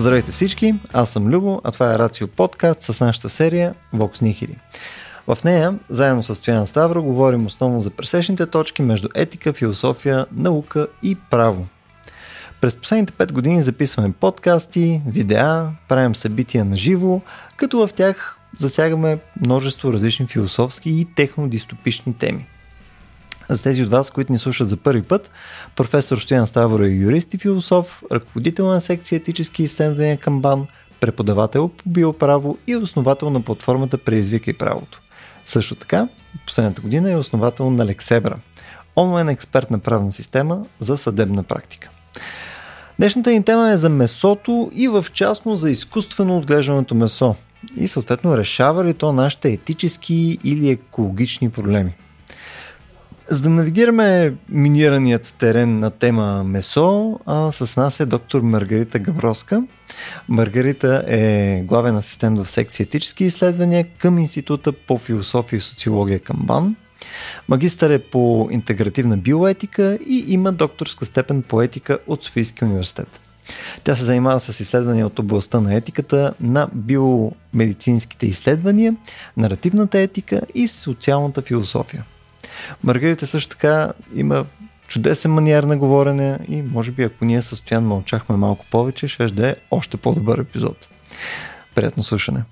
Здравейте всички, аз съм Любо, а това е Рацио подкаст с нашата серия Vox Nihili. В нея, заедно с Стоян Ставро, говорим основно за пресечните точки между етика, философия, наука и право. През последните 5 години записваме подкасти, видеа, правим събития на живо, като в тях засягаме множество различни философски и технодистопични теми. За тези от вас, които ни слушат за първи път, професор Стоян Ставро е юрист и философ, ръководител на секция етически изследвания към БАН, преподавател по биоправо и основател на платформата Преизвикай правото. Също така, последната година е основател на Лексебра, онлайн експерт на правна система за съдебна практика. Днешната ни тема е за месото и в частност за изкуствено отглежданото месо и съответно решава ли то нашите етически или екологични проблеми. За да навигираме минираният терен на тема месо, а, с нас е доктор Маргарита Габроска. Маргарита е главен асистент в секция етически изследвания към Института по философия и социология към БАН. Магистър е по интегративна биоетика и има докторска степен по етика от Софийския университет. Тя се занимава с изследвания от областта на етиката, на биомедицинските изследвания, наративната етика и социалната философия. Маргарита също така има чудесен маниер на говорене и може би ако ние състоян мълчахме малко повече, ще да е още по-добър епизод. Приятно слушане.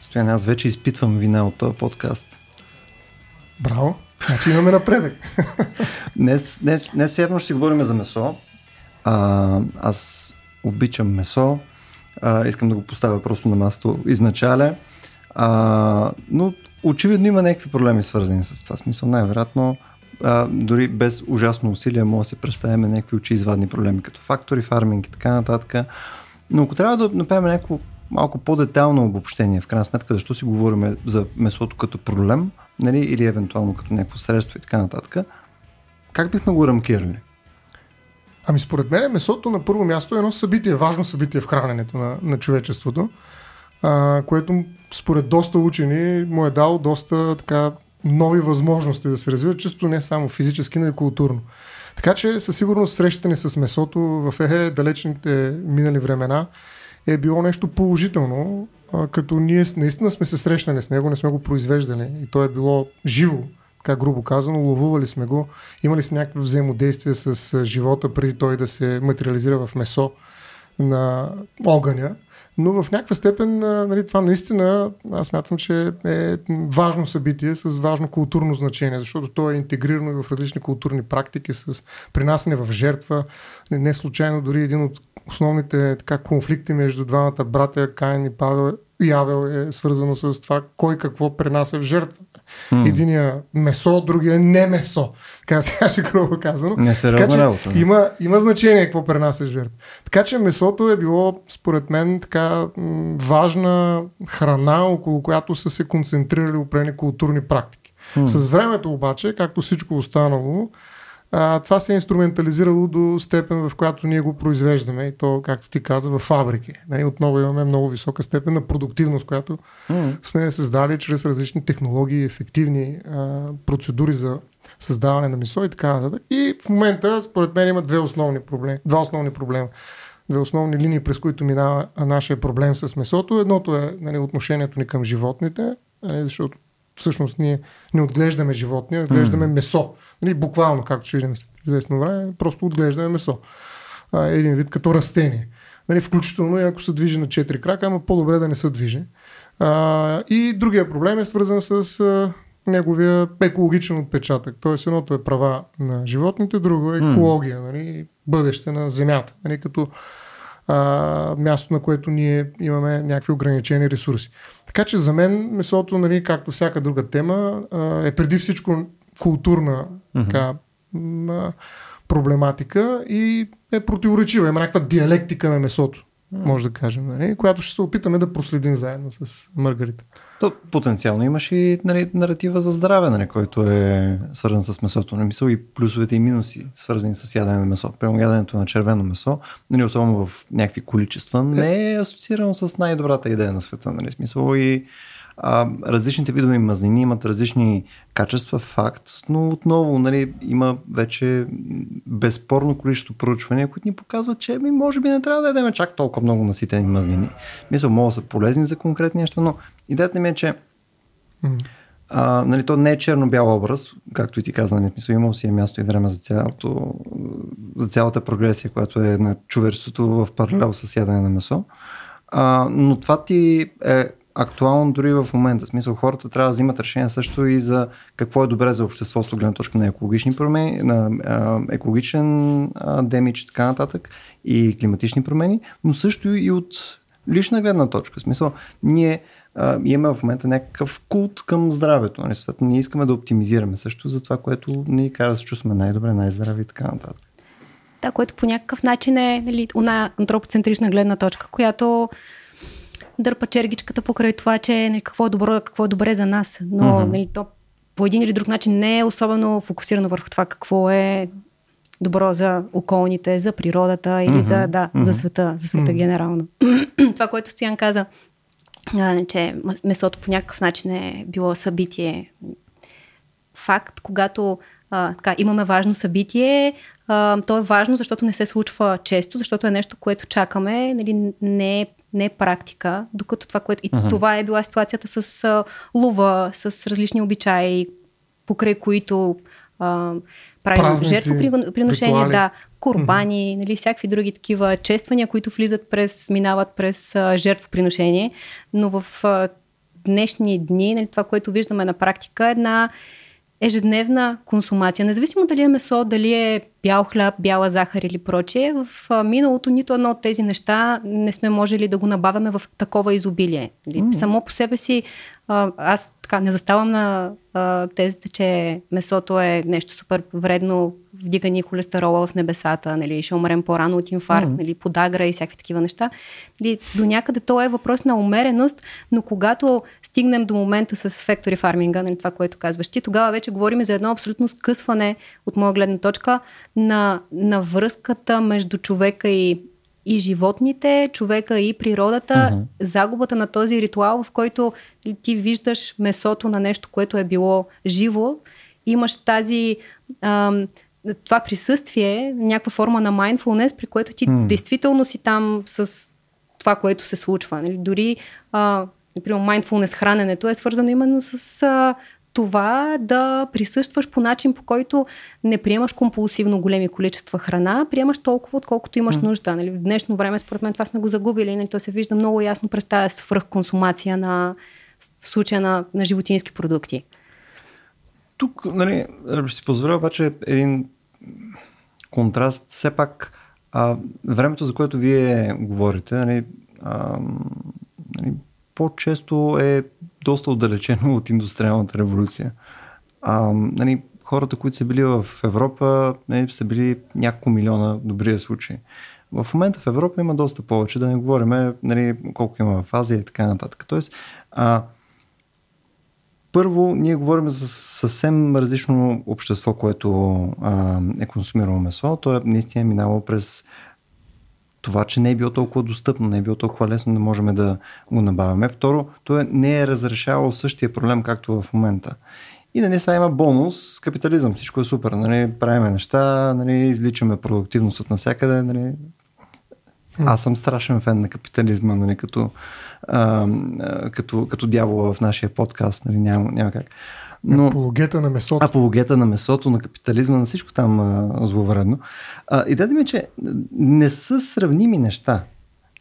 Стоян, аз вече изпитвам вина от този подкаст. Браво! Значи имаме напредък. днес, днес, днес явно ще си говорим за месо. А, аз обичам месо. А, искам да го поставя просто на масто изначале. А, но очевидно има някакви проблеми свързани с това. Смисъл най-вероятно а, дори без ужасно усилие може да си представим някакви очиизвадни проблеми, като фактори, фарминг и така нататък. Но ако трябва да направим някакво малко по-детално обобщение, в крайна сметка, защо си говорим за месото като проблем, нали, или евентуално като някакво средство и така нататък, как бихме го рамкирали? Ами според мен месото на първо място е едно събитие, важно събитие в храненето на, на човечеството, което според доста учени му е дал доста така нови възможности да се развиват, чисто не само физически, но и културно. Така че със сигурност срещате ни с месото в ехе далечните минали времена е било нещо положително, като ние наистина сме се срещали с него, не сме го произвеждали. И то е било живо, така грубо казано, ловували сме го, имали сме някакво взаимодействие с живота преди той да се материализира в месо на огъня но в някаква степен нали, това наистина аз мятам, че е важно събитие с важно културно значение, защото то е интегрирано и в различни културни практики с принасене в жертва. Не случайно дори един от основните така, конфликти между двамата братя Каин и Павел и Авел е свързано с това кой какво пренася в жертва. Mm. Единия месо, другия не месо. Така се каже грубо казано. Не се така, работа. Има, има значение какво пренася жертва. Така че месото е било, според мен, така важна храна, около която са се концентрирали определени културни практики. Mm. С времето обаче, както всичко останало, а, това се е инструментализирало до степен, в която ние го произвеждаме и то, както ти каза, в фабрики. Нали, отново имаме много висока степен на продуктивност, която mm. сме създали чрез различни технологии, ефективни а, процедури за създаване на месо и така нататък. И в момента, според мен, има две основни проблеми, два основни проблема. Две основни линии, през които минава нашия проблем с месото. Едното е нали, отношението ни към животните, нали, защото всъщност ние не отглеждаме животни, отглеждаме mm. месо. Нали, буквално, както ще видим известно време, просто отглеждаме месо. А, един вид като растение. Нали, включително и ако се движи на четири крака, ама по-добре да не се движи. А, и другия проблем е свързан с а, неговия екологичен отпечатък. Тоест едното е права на животните, друго е екология, нали, бъдеще на Земята. Нали, като а, място, на което ние имаме някакви ограничени ресурси. Така че за мен месото, нали, както всяка друга тема, а, е преди всичко културна mm-hmm. така, проблематика и е противоречива. Има някаква диалектика на месото може да кажем, нали, която ще се опитаме да проследим заедно с Маргарита. То потенциално имаш и нали, наратива за здраве, нали, който е свързан с месото. Не мисля и плюсовете и минуси, свързани с ядене на месо. Прямо яденето на червено месо, нали, особено в някакви количества, не е асоциирано с най-добрата идея на света. Нали, смисъл и а, различните видове мазнини имат различни качества, факт, но отново нали, има вече безспорно количество проучвания, които ни показват, че ми, може би не трябва да ядем чак толкова много наситени мазнини. Мисля, могат да са полезни за конкретни неща, но идеята ми е, че. А, нали, то не е черно-бял образ, както и ти каза, нали, смисъл, имал си е място и време за, цялото, за цялата прогресия, която е на човечеството в паралел с ядене на месо. А, но това ти е актуално дори в момента. В смисъл, хората трябва да взимат решение също и за какво е добре за обществото, гледна точка на екологични промени, на а, екологичен демидж и така нататък, и климатични промени, но също и от лична гледна точка. В смисъл, ние а, имаме в момента някакъв култ към здравето. Нали? Съответно, ние искаме да оптимизираме също за това, което ни кара да се чувстваме най-добре, най-здрави и така нататък. Да, което по някакъв начин е нали, една антропоцентрична гледна точка, която дърпа чергичката покрай това, че нали, какво, е добро, какво е добре за нас. Но mm-hmm. нали, то по един или друг начин не е особено фокусирано върху това какво е добро за околните, за природата или mm-hmm. за, да, mm-hmm. за света, за света mm-hmm. генерално. това, което Стоян каза, а, че месото по някакъв начин е било събитие. Факт, когато а, така, имаме важно събитие, а, то е важно, защото не се случва често, защото е нещо, което чакаме, нали, не е не е практика, докато това, което... И uh-huh. това е била ситуацията с а, лува, с различни обичаи, покрай които а, правим жертвоприношения, да, курбани, mm-hmm. нали, всякакви други такива чествания, които влизат през, минават през а, жертвоприношение, но в а, днешни дни, нали, това, което виждаме на практика, е една ежедневна консумация. Независимо дали е месо, дали е бял хляб, бяла захар или прочее, в миналото нито едно от тези неща не сме можели да го набавяме в такова изобилие. Mm. Само по себе си а, аз така не заставам на а, тезата, че месото е нещо супер вредно, вдига ни холестерола в небесата, нали, ще умрем по-рано от инфаркт, mm. нали, подагра и всякакви такива неща. Нали, до някъде то е въпрос на умереност, но когато стигнем до момента с factory farming, нали, това, което казваш ти, тогава вече говорим за едно абсолютно скъсване от моя гледна точка на, на връзката между човека и и животните, човека и природата, uh-huh. загубата на този ритуал, в който ти виждаш месото на нещо, което е било живо, имаш тази ам, това присъствие, някаква форма на mindfulness, при което ти mm. действително си там с това, което се случва. Нали? Дори, а, например, mindfulness храненето е свързано именно с а, това да присъстваш по начин, по който не приемаш компулсивно големи количества храна, приемаш толкова, отколкото имаш mm. нужда. Нали? В днешно време, според мен, това сме го загубили. Нали? То се вижда много ясно през тази свръхконсумация на, в случая на, на животински продукти. Тук, нали, ще си позволя обаче един контраст. Все пак, а, времето, за което вие говорите, нали, а, нали, по-често е доста отдалечено от индустриалната революция. А, нали, хората, които са били в Европа, нали, са били няколко милиона добрия случай. В момента в Европа има доста повече, да не говорим нали, колко има в Азия и така нататък. Тоест, а, първо, ние говорим за съвсем различно общество, което а, е консумирало месо. То е наистина минало през това, че не е било толкова достъпно, не е било толкова лесно да можем да го набавяме. Второ, то не е разрешавало същия проблем, както в момента. И нали, сега има бонус, капитализъм, всичко е супер, нали, правиме неща, нали, изличаме продуктивност от насякъде, нали. Аз съм страшен фен на капитализма, нали, като, а, като, като дявола в нашия подкаст, нали, няма, няма как. Но, апологета на месото. Апологета на месото, на капитализма, на всичко там а, зловредно. А, идеята ми е, че не са сравними неща.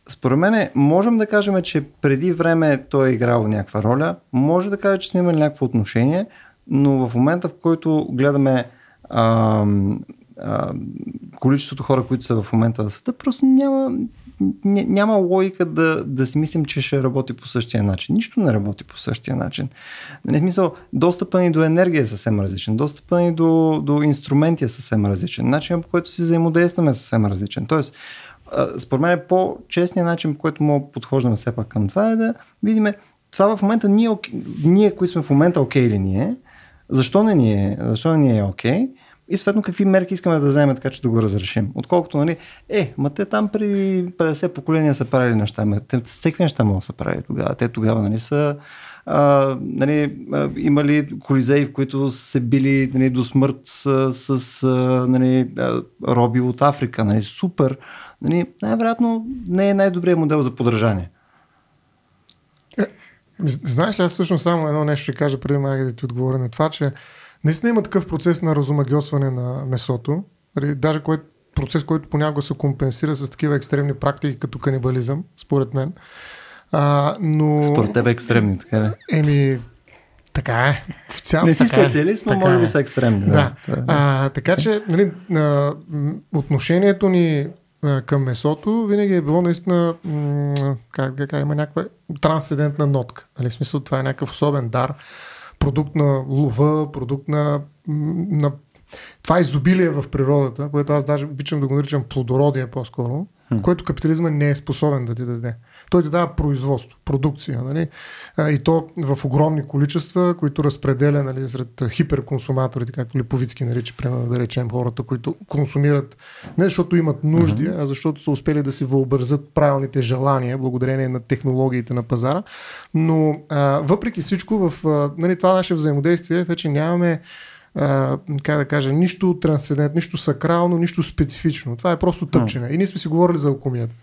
Според мен можем да кажем, че преди време той е играл някаква роля, може да кажа, че сме имали някакво отношение, но в момента, в който гледаме а, а, количеството хора, които са в момента в света, просто няма, няма логика да, да си мислим, че ще работи по същия начин. Нищо не работи по същия начин. Не смисъл, достъпа ни до енергия е съвсем различен, достъпа ни до, до инструменти е съвсем различен, начинът по който си взаимодействаме е съвсем различен. Тоест, според мен по-честният начин, по който мога подхождаме все пак към това е да видим това в момента ние, ние кои сме в момента окей okay ли ние, защо не ни е, защо не ни е окей, okay, и съответно какви мерки искаме да вземем така, че да го разрешим. Отколкото, нали, е, ма те там при 50 поколения са правили неща, ма те всеки неща могат да са правили тогава. Те тогава, нали, са а, нали, имали колизеи, в които се били нали, до смърт с, с нали, роби от Африка. Нали, супер. Нали, най-вероятно не е най-добрият модел за подражание. Е, знаеш ли, аз всъщност само едно нещо ще кажа преди да ти отговоря на това, че наистина има такъв процес на разумагиосване на месото, нали, даже кой, процес, който понякога се компенсира с такива екстремни практики, като канибализъм, според мен. А, но... Според тебе екстремни, така ли? Еми, така е. Официално, Не си така е. специалист, но може би е. са екстремни. Да. да. А, така че нали, а, отношението ни а, към месото винаги е било наистина, м- как да кажа, има някаква трансцендентна нотка. Нали, в смисъл това е някакъв особен дар, продукт на лова, продукт на, на това изобилие в природата, което аз даже обичам да го наричам плодородие по-скоро, хм. което капитализма не е способен да ти даде. Той ти дава производство, продукция. Нали? и то в огромни количества, които разпределя нали, сред хиперконсуматорите, както Липовицки нарича, примерно да речем хората, които консумират не защото имат нужди, uh-huh. а защото са успели да си въобразят правилните желания, благодарение на технологиите на пазара. Но а, въпреки всичко, в а, нали, това наше взаимодействие вече нямаме а, как да кажа, нищо трансцендентно, нищо сакрално, нищо специфично. Това е просто тъпчене. И ние сме си говорили за алкомията.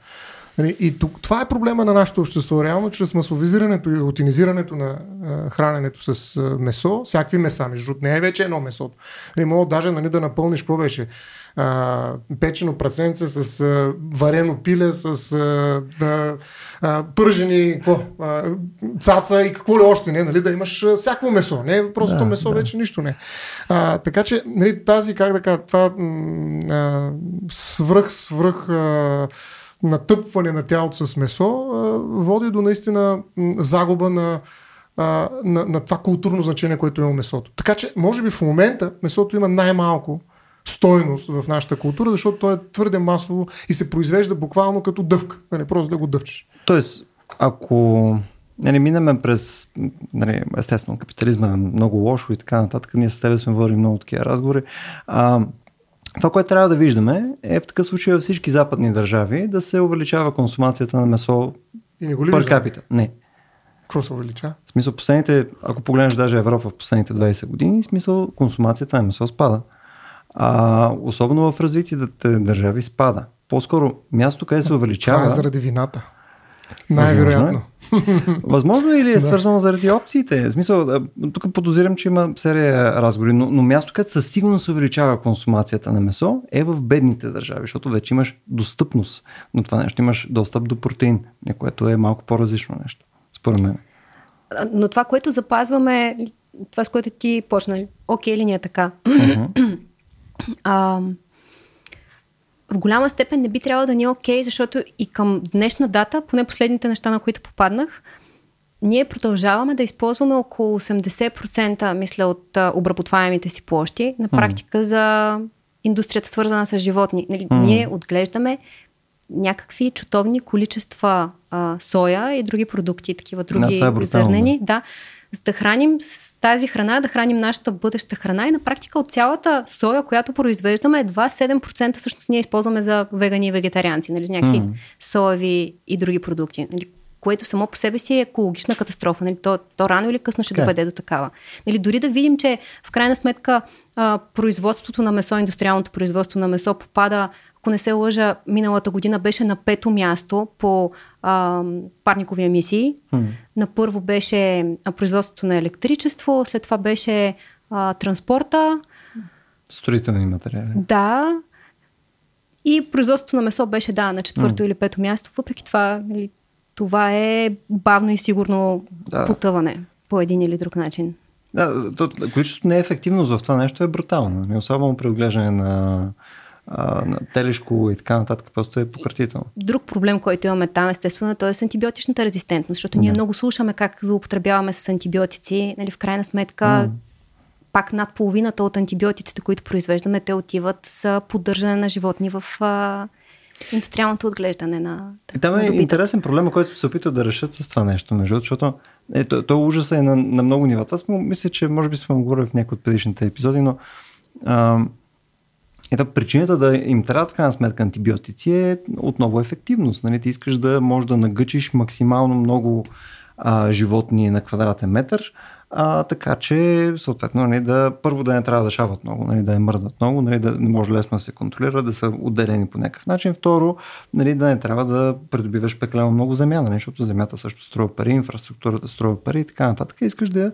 Нали, и тук, това е проблема на нашето общество. Реално, чрез масовизирането и рутинизирането на а, храненето с а, месо, всякакви меса, между не е вече едно месото. Нали, мога даже нали, да напълниш, какво беше? А, печено прасенце с а, варено пиле, с а, а, пържени какво, а, цаца и какво ли още не, нали, да имаш а, всяко месо. Не просто да, месо, да. вече нищо не. А, така че нали, тази, как да кажа, това а, свръх, свръх а, натъпване на тялото с месо води до наистина загуба на, на, на това културно значение, което има месото. Така че, може би в момента месото има най-малко стойност в нашата култура, защото то е твърде масово и се произвежда буквално като дъвка, нали, просто да го дъвчеш. Тоест, ако нали, минаме през, нали, естествено, капитализма е много лошо и така нататък, ние с тебе сме водили много такива разговори, а, това, което трябва да виждаме е в такъв случай във всички западни държави да се увеличава консумацията на месо и не го ли пър капита. Не. Какво се увеличава? В смисъл, последните, ако погледнеш даже Европа в последните 20 години, в смисъл консумацията на месо спада. А, особено в развитите държави спада. По-скоро място, къде се увеличава. Това е заради вината. Най-вероятно. Възможно е или е свързано да. заради опциите? В смисъл, тук подозирам, че има серия разговори, но, но място, където със сигурност се увеличава консумацията на месо, е в бедните държави, защото вече имаш достъпност на това нещо. Имаш достъп до протеин, което е малко по-различно нещо, според мен. Но това, което запазваме, това с което ти почна, окей ли ни е така? Uh-huh. а, в голяма степен не би трябвало да ни е окей, okay, защото и към днешна дата, поне последните неща, на които попаднах, ние продължаваме да използваме около 80% мисля от обработваемите си площи на практика mm. за индустрията свързана с животни. Нали, mm. Ние отглеждаме някакви чутовни количества а, соя и други продукти, такива други да, е зърнени. Да, за да храним с тази храна, да храним нашата бъдеща храна и на практика от цялата соя, която произвеждаме, едва 7% всъщност ние използваме за вегани и вегетарианци, нали, с някакви mm. соеви и други продукти. Нали, което само по себе си е екологична катастрофа. Нали? То, то рано или късно ще okay. доведе до такава. Нали, дори да видим, че в крайна сметка а, производството на месо, индустриалното производство на месо попада ако не се лъжа, миналата година беше на пето място по а, парникови емисии. Mm. На първо беше производството на електричество, след това беше а, транспорта. Строителни материали. Да. И производството на месо беше, да, на четвърто mm. или пето място. Въпреки това, нали, това е бавно и сигурно да. потъване по един или друг начин. Да, то, количеството неефективност в това нещо е брутално. Нали, особено при отглеждане на на телешко и така нататък, просто е пократително. Друг проблем, който имаме там, естествено, е с антибиотичната резистентност, защото ние много слушаме как злоупотребяваме с антибиотици. Нали, в крайна сметка, mm. пак над половината от антибиотиците, които произвеждаме, те отиват за поддържане на животни в а, индустриалното отглеждане на. И там е на интересен проблем, който се опитват да решат с това нещо, между защото е, то, то ужаса е на, на много нивата. Аз мисля, че може би сме говорили в някои от предишните епизоди, но а, ето причината да им трябва в крайна сметка антибиотици е отново ефективност. Нали? Ти искаш да можеш да нагъчиш максимално много а, животни на квадратен метър. А, така че, съответно, нали, да, първо да не трябва да шават много, нали, да я мърдат много, нали, да не може лесно да се контролира, да са отделени по някакъв начин. Второ, нали, да не трябва да придобиваш пеклено много земя, нали, защото земята също струва пари, инфраструктурата струва пари и така нататък. Искаш да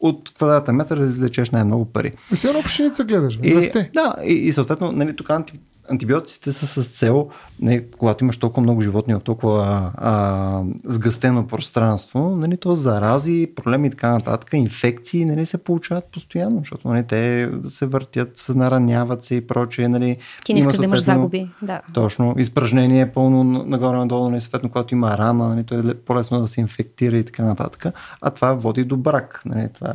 от квадратен метър да излечеш най-много пари. И си едно пшеница гледаш, И, расте. да, и, и съответно, нали, тук анти, антибиотиците са с цел, нали, когато имаш толкова много животни в толкова а, сгъстено пространство, нали, то зарази, проблеми и така нататък, инфекции нали, се получават постоянно, защото нали, те се въртят, се нараняват се и прочее. Нали, Ти не искаш да имаш загуби. Да. Точно. Изпражнение е пълно нагоре-надолу, нали, съответно, когато има рана, нали, то е ле- по-лесно да се инфектира и така нататък. А това води до брак. Нали, това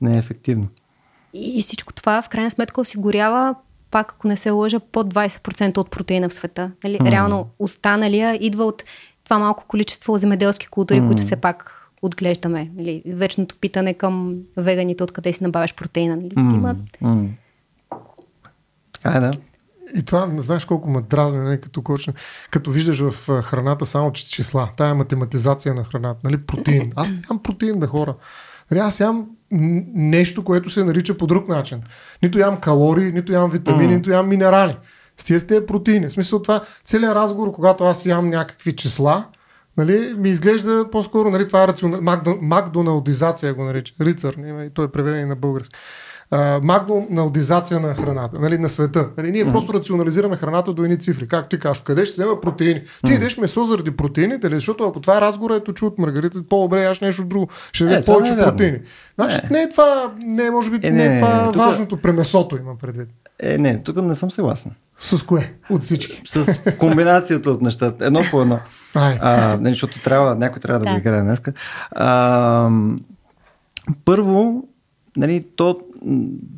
не е ефективно. И всичко това в крайна сметка осигурява пак, ако не се лъжа, под 20% от протеина в света. Нали? М. Реално останалия идва от това малко количество земеделски култури, М. които все пак отглеждаме. Нали? Вечното питане към веганите, откъде си набавяш протеина. Нали? М, Има... м. Така е, да. И това, не знаеш колко ме дразни, нали, като, коч, като виждаш в храната само чис- числа, тая математизация на храната, нали, протеин. Аз нямам протеин, бе хора. Нали, аз ям нещо, което се нарича по друг начин. Нито ям калории, нито ям витамини, М. нито ям минерали. С тези протеини. В смисъл това, целият разговор, когато аз ям някакви числа, Нали, ми изглежда по-скоро, нали, това е. Макдо... макдоналдизация го нарича. Рицар, нали, той е преведен и на български. А, макдоналдизация на храната, нали, на света. Нали, ние просто рационализираме храната до едни цифри. Как ти кажеш, къде ще взема протеини? Ти идеш месо заради протеините, ли? защото ако това е разговор, ето чу от Маргарита, по-добре яш нещо друго. Ще Е, даде това повече не е протеини. Значи, Не. не е това, не е, може би, Е, не, не, е това тук- важното при месото, има предвид. Е, не, тук не съм съгласен. С кое? От всички. С комбинацията от нещата. Едно по едно. Ай. А, защото трябва, някой трябва да, Да. го играе днес. Първо, нали, то,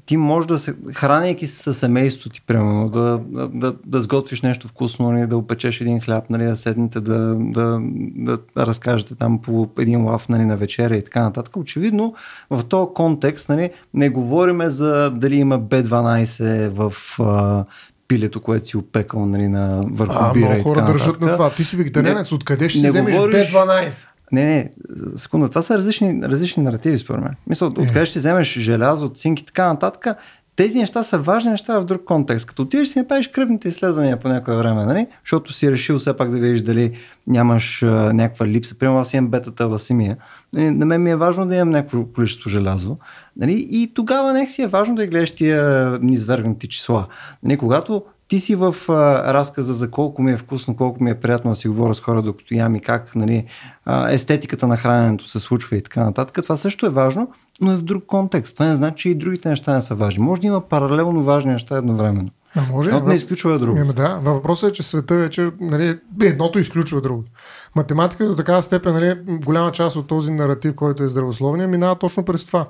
ти можеш да се, храняйки се със семейството ти, примерно, да, да, да, сготвиш нещо вкусно, нали, да опечеш един хляб, нали, да седнете, да, да, да разкажете там по един лав нали, на вечеря и така нататък. Очевидно, в този контекст нали, не говориме за дали има B12 в а, пилето, което си опекал нали, на върху А, бира много и хора така държат нататък. на това. Ти си вегетарианец, откъде ще си не вземеш говориш- B12? Не, не, секунда, това са различни, различни наративи според мен. Мисъл, Е. откъде ще вземеш желязо, цинк и така нататък, тези неща са важни неща в друг контекст. Като отидеш си направиш кръвните изследвания по някое време, нали? защото си решил все пак да видиш дали нямаш а, някаква липса. Примерно аз имам бетата ласимия. Нали? На мен ми е важно да имам някакво количество желязо. Нали? И тогава нека си е важно да гледаш тия низвергнати числа. Нали? Когато ти си в а, разказа за колко ми е вкусно, колко ми е приятно да си говоря с хора, докато ям и как нали, а, естетиката на храненето се случва и така нататък. Това също е важно, но е в друг контекст. Това не значи, че и другите неща не са важни. Може да има паралелно важни неща едновременно. А може. Едното не изключва друго. Еми да, въпросът е, че света вече нали, едното изключва другото. Математиката до такава степен, нали, голяма част от този наратив, който е здравословния, минава точно през това.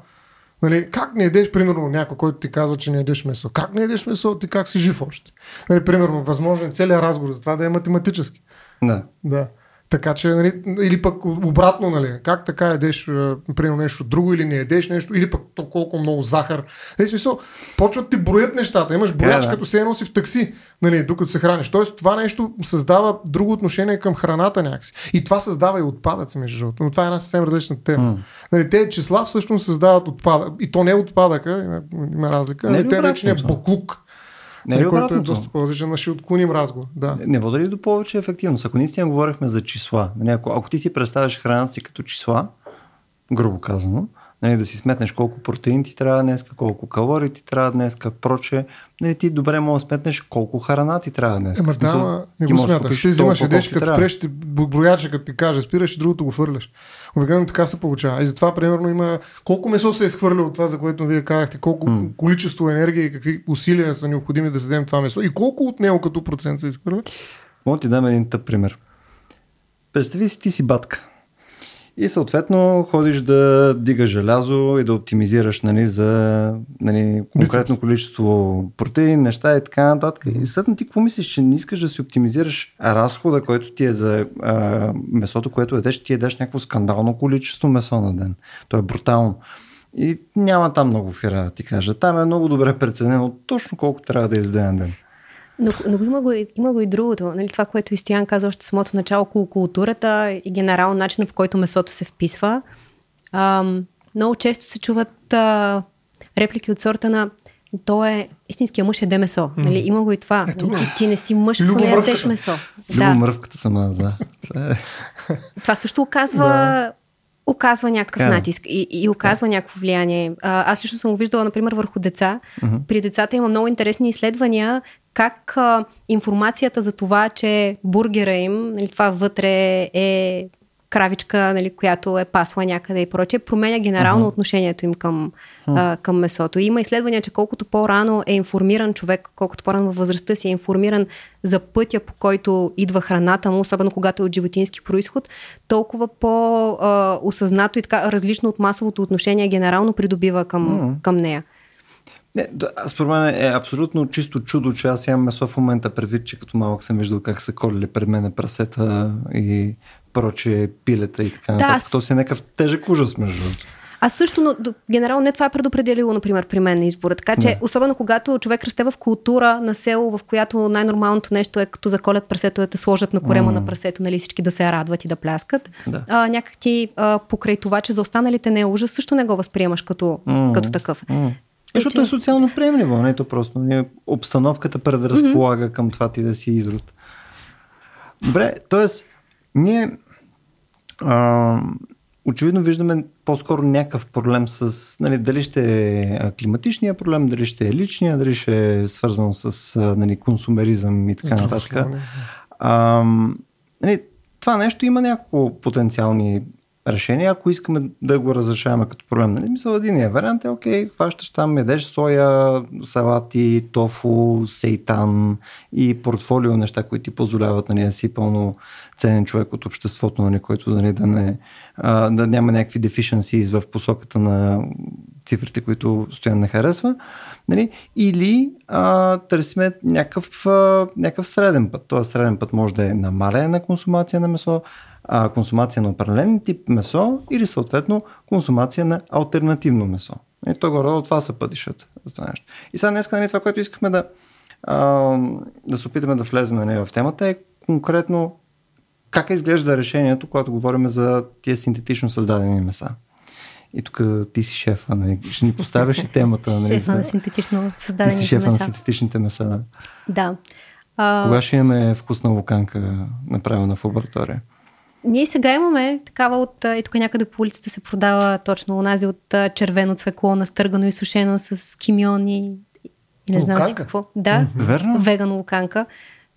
Нали, как не едеш, примерно, някой, който ти казва, че не едеш месо? Как не едеш месо? Ти как си жив още? Нали, примерно, възможно е целият разговор за това да е математически. Да. Да. Така че, нали, или пък обратно, нали, как така едеш, а, примерно нещо друго, или не едеш нещо, или пък то колко много захар. Нали, смисъл, почват ти броят нещата. Имаш брояч, да. като се носи в такси, нали, докато се храниш. Тоест, това нещо създава друго отношение към храната някакси. И това създава и отпадъци, между другото. Но това е една съвсем различна тема. М. Нали, те числа всъщност създават отпадък. И то не е отпадъка, има, има разлика. Не е Нали, ли те наречения обратното? буклук. Не е ли който е доста по-различен, но ще отклоним разговор. Да. Не води ли до повече ефективност? Ако наистина говорихме за числа, нали, ако, ако ти си представяш храната си като числа, грубо казано, нали, да си сметнеш колко протеин ти трябва днес, колко калории ти трябва днес, проче, нали, ти добре можеш да сметнеш колко храна ти трябва днес. Ема смисъл, да, не ти го смяташ. Ти взимаш ти като спреш, ти брояча, като ти каже, спираш и другото го хвърляш. Обикновено така се получава. И затова, примерно, има колко месо се е изхвърля от това, за което вие казахте, колко М. количество енергия и какви усилия са необходими да създадем това месо и колко от него като процент се изхвърля. Мога ти дам един тъп пример. Представи си, ти си батка. И съответно ходиш да дигаш желязо и да оптимизираш нали, за нали, конкретно Бицепс. количество протеин, неща и така нататък. И съответно ти какво мислиш, че не искаш да си оптимизираш разхода, който ти е за а, месото, което едеш, ти едеш някакво скандално количество месо на ден. То е брутално. И няма там много фира, да ти кажа. Там е много добре преценено точно колко трябва да изяде на ден. Но, но има, го, има го и другото. Нали, това, което и Стоян каза още самото начало около културата и генерално начина по който месото се вписва. Ам, много често се чуват а, реплики от сорта на то е истинския мъж е де месо. Mm. Нали, има го и това. Ето, ти, ти не си мъж, ако не ядеш месо. Да. Любомръвката сама, да. това също оказва да оказва някакъв yeah. натиск и, и оказва yeah. някакво влияние. А, аз лично съм го виждала, например, върху деца. Mm-hmm. При децата има много интересни изследвания как а, информацията за това, че бургера им, нали, това вътре е кравичка, нали, която е пасла някъде и прочее, променя генерално uh-huh. отношението им към, uh-huh. а, към месото. Има изследвания, че колкото по-рано е информиран човек, колкото по-рано във възрастта си е информиран за пътя, по който идва храната му, особено когато е от животински происход, толкова по-осъзнато и така различно от масовото отношение генерално придобива към, uh-huh. към нея. Не, да, според мен е абсолютно чисто чудо, че аз имам месо в момента предвид, че като малък съм виждал как са колили пред мен прасета и проче пилета и така нататък. Аз... То си е някакъв тежък ужас между аз също, но генерално не това е предопределило, например, при мен на избора. Така че, не. особено когато човек расте в култура на село, в която най-нормалното нещо е като заколят прасето, да те сложат на корема mm. на прасето, нали всички да се радват и да пляскат. Да. А, някак ти а, покрай това, че за останалите не е ужас, също не го възприемаш като, mm. като такъв. Mm. Защото е социално приемливо, не то просто. Не, обстановката предразполага mm-hmm. към това ти да си изрод. Добре, т.е. ние а, очевидно виждаме по-скоро някакъв проблем с, нали, дали ще е климатичния проблем, дали ще е личния, дали ще е свързан с нали, консумеризъм и така нататък. А, нали, това нещо има няколко потенциални решение, ако искаме да го разрешаваме като проблем. Нали? Мисъл, един вариант е, окей, хващаш там, ядеш соя, салати, тофу, сейтан и портфолио неща, които ти позволяват нали, да си пълно ценен човек от обществото, нали, който нали, да, не, а, да няма някакви deficiencies в посоката на цифрите, които стоян не харесва. Нали? Или а, търсиме някакъв, а, някакъв среден път. Този среден път може да е намаляне на консумация на месо, а, консумация на определен тип месо или съответно консумация на альтернативно месо. И то горе от това са пътищата за това нещо. И сега днес нали, това, което искахме да, а, да се опитаме да влезем нали, в темата е конкретно как изглежда решението, когато говорим за тия синтетично създадени меса. И тук ти си шефа, нали? ще ни поставяш и темата. Нали? Шефа на синтетично създадените меса. Ти си шефа меса. на синтетичните меса. Да. да. А... Кога ще имаме вкусна луканка, направена в лаборатория? Ние сега имаме такава от, и тук някъде по улицата се продава точно онази от червено цвекло, настъргано и сушено с кимион и, и не знам си какво. Да, Верно? веган луканка.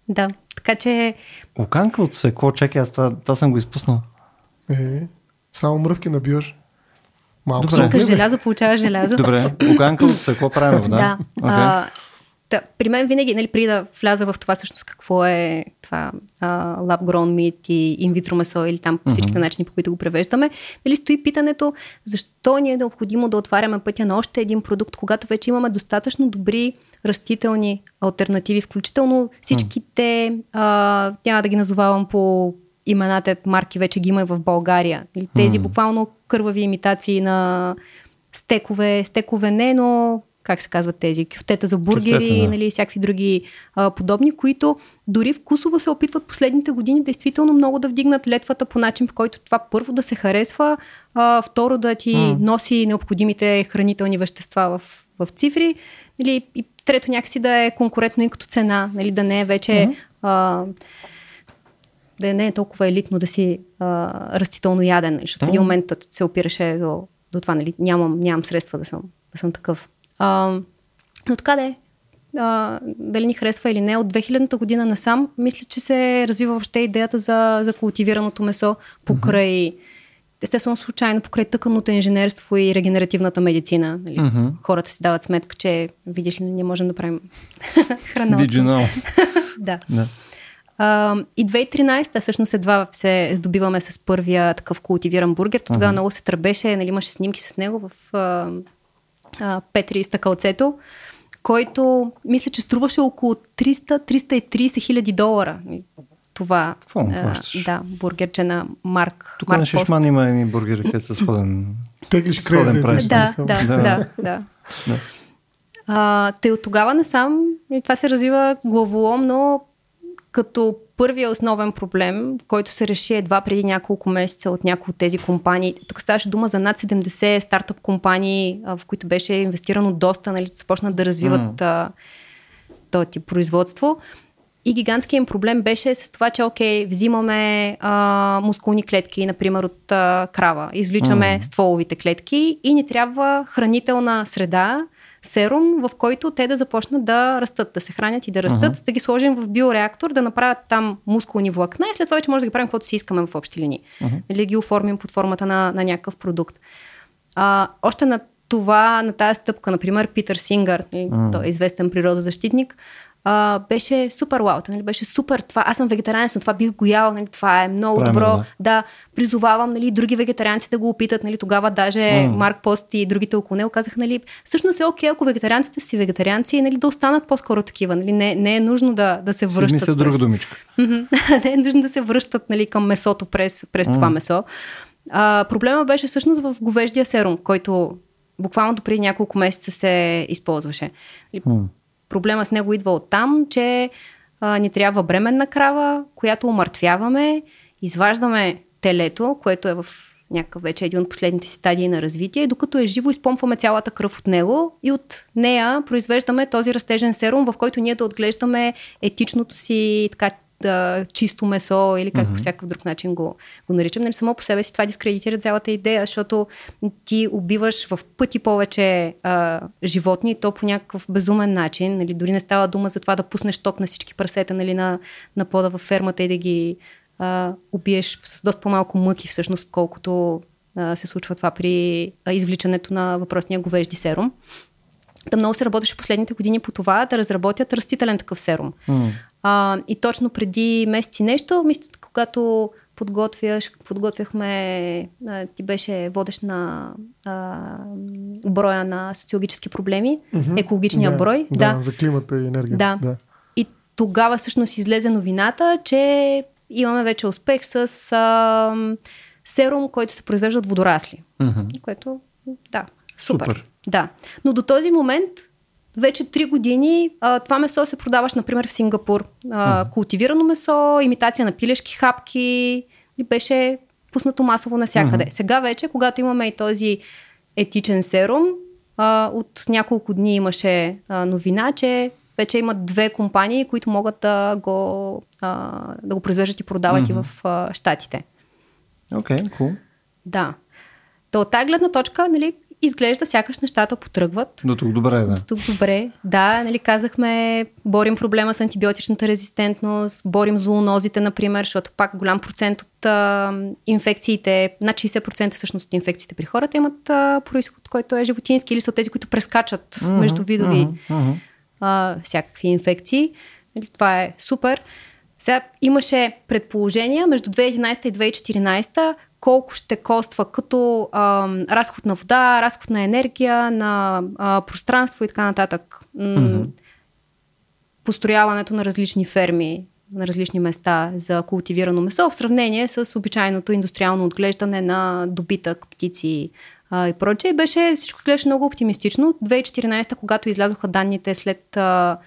Да, така че... Луканка от цвекло, чакай, аз това, това съм го изпуснал. Е, само мръвки набиваш. Малко Добре. Искаш желязо, получаваш желязо. Добре, луканка от цвекло правим, да? Да. Okay. А, да, при мен винаги, нали, преди да вляза в това всъщност какво е това uh, lab grown meat и инвитро месо или там по всичките uh-huh. начини, по които го превеждаме, нали, стои питането защо ни е необходимо да отваряме пътя на още един продукт, когато вече имаме достатъчно добри растителни альтернативи, включително всичките, uh, няма да ги назовавам по имената, марки вече ги има и в България. Тези uh-huh. буквално кървави имитации на стекове, стекове не, но как се казват тези, кюфтета за бургери, Кюфтета, да. нали, всякакви други а, подобни, които дори вкусово се опитват последните години действително много да вдигнат летвата по начин, по който това първо да се харесва, а, второ да ти mm. носи необходимите хранителни вещества в, в цифри, нали, и трето някакси да е конкурентно и като цена, нали, да не е вече mm-hmm. а, да не е толкова елитно да си а, растително яден, нали, защото в един момент се опираше до, до това, нали, нямам, нямам средства да съм, да съм такъв. А, но така да е. А, дали ни харесва или не, от 2000-та година насам, мисля, че се развива въобще идеята за, за култивираното месо покрай, mm-hmm. естествено случайно, покрай тъканото инженерство и регенеративната медицина. Нали? Mm-hmm. Хората си дават сметка, че, видиш ли, не можем да правим храна. Диджинал. да. да. Uh, и 2013-та всъщност едва се здобиваме с първия такъв култивиран бургер. Тогава uh-huh. много се тръбеше, нали, имаше снимки с него в uh, Петри стъкалцето, който мисля, че струваше около 300-330 хиляди долара. Това Какво а, да, бургерче на Марк. Тук на Шишман има едни бургери, където са сходен. Теглиш сходен прайс. Да, да, да, да. да. А, те от тогава насам и това се развива главоломно като първия основен проблем, който се реши едва преди няколко месеца от някои от тези компании. Тук ставаше дума за над 70 стартъп компании, в които беше инвестирано доста, нали, започнат да развиват mm. този тип производство. И гигантският им проблем беше с това, че окей, взимаме а, мускулни клетки, например от а, крава, извличаме mm. стволовите клетки и ни трябва хранителна среда, серум, в който те да започнат да растат, да се хранят и да растат, uh-huh. да ги сложим в биореактор, да направят там мускулни влакна и след това вече може да ги правим каквото си искаме в общи линии. Uh-huh. Или ги оформим под формата на, на някакъв продукт. А, още на това, на тази стъпка, например, Питър Сингър, uh-huh. той е известен природозащитник, а, беше супер вау, нали, беше супер това. Аз съм вегетарианец, но това бих го ял, нали, това е много Правильно, добро. Да. да, призовавам нали, други вегетарианци да го опитат. Нали, тогава даже mm. Марк Пост и другите около него казаха, нали, всъщност е окей, ако вегетарианците си вегетарианци, нали, да останат по-скоро такива. Нали, не, не е нужно да, да се връщат. Си друга думичка. не е нужно да се връщат нали, към месото през, през mm. това месо. А, проблема беше всъщност в говеждия серум, който буквално преди няколко месеца се използваше. Mm. Проблема с него идва от там, че а, ни трябва бременна крава, която умъртвяваме, изваждаме телето, което е в някакъв вече един от последните си стадии на развитие, докато е живо, изпомпваме цялата кръв от него и от нея произвеждаме този растежен серум, в който ние да отглеждаме етичното си така да, чисто месо или как mm-hmm. по всякакъв друг начин го, го наричам. Нали, само по себе си това дискредитира цялата идея, защото ти убиваш в пъти повече а, животни, то по някакъв безумен начин. Нали, дори не става дума за това да пуснеш ток на всички прасета нали, на, на пода във фермата и да ги а, убиеш с доста по-малко мъки, всъщност, колкото а, се случва това при а, извличането на въпросния говежди серум. Да много се работеше последните години по това да разработят растителен такъв серум. Mm. А, и точно преди месеци нещо, мисля, когато подготвяш, подготвяхме, а, ти беше водещ на а, броя на социологически проблеми, mm-hmm. екологичния да, брой. Да, да, за климата и енергията. Да. да. И тогава всъщност излезе новината, че имаме вече успех с а, серум, който се произвежда от водорасли. Mm-hmm. Което, да, супер. супер. Да. Но до този момент вече 3 години а, това месо се продаваш, например, в Сингапур. А. Култивирано месо, имитация на пилешки хапки и беше пуснато масово навсякъде. Uh-huh. Сега вече, когато имаме и този етичен серум, а, от няколко дни имаше а, новина, че вече имат две компании, които могат да го, а, да го произвеждат и продават uh-huh. и в а, Штатите. Окей, okay, cool. Да. То от тази гледна точка, нали, изглежда сякаш нещата потръгват. До тук добре, да. До тук добре, да. Нали, казахме, борим проблема с антибиотичната резистентност, борим зоонозите, например, защото пак голям процент от а, инфекциите, над 60% всъщност от инфекциите при хората имат а, происход, който е животински или са тези, които прескачат mm-hmm, между видови mm-hmm. а, всякакви инфекции. Нали, това е супер. Сега имаше предположения между 2011 и 2014 колко ще коства като а, разход на вода, разход на енергия, на а, пространство и така нататък. Mm-hmm. Построяването на различни ферми на различни места за култивирано месо в сравнение с обичайното индустриално отглеждане на добитък, птици а, и прочее. Беше, всичко гледаше много оптимистично. 2014, когато излязоха данните след а,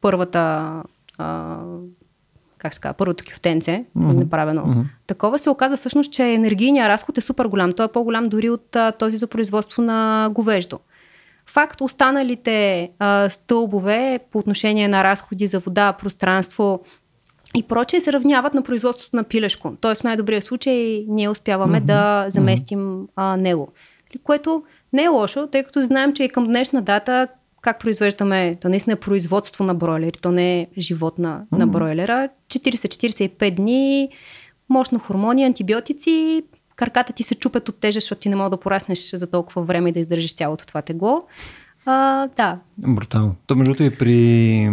първата а, как се казва, първото кюфтенце, mm-hmm. направено mm-hmm. такова, се оказа всъщност, че енергийният разход е супер голям. Той е по-голям дори от а, този за производство на говеждо. Факт, останалите а, стълбове по отношение на разходи за вода, пространство и прочее се равняват на производството на пилешко. Тоест в най-добрия случай ние успяваме mm-hmm. да заместим а, него. Което не е лошо, тъй като знаем, че и към днешна дата как произвеждаме, то наистина е производство на бройлери, то не е живот на, mm-hmm. на бройлера. 40-45 дни, мощно хормони, антибиотици, карката ти се чупят от тежест, защото ти не мога да пораснеш за толкова време и да издържиш цялото това тегло. А, да. Брутално. То между и при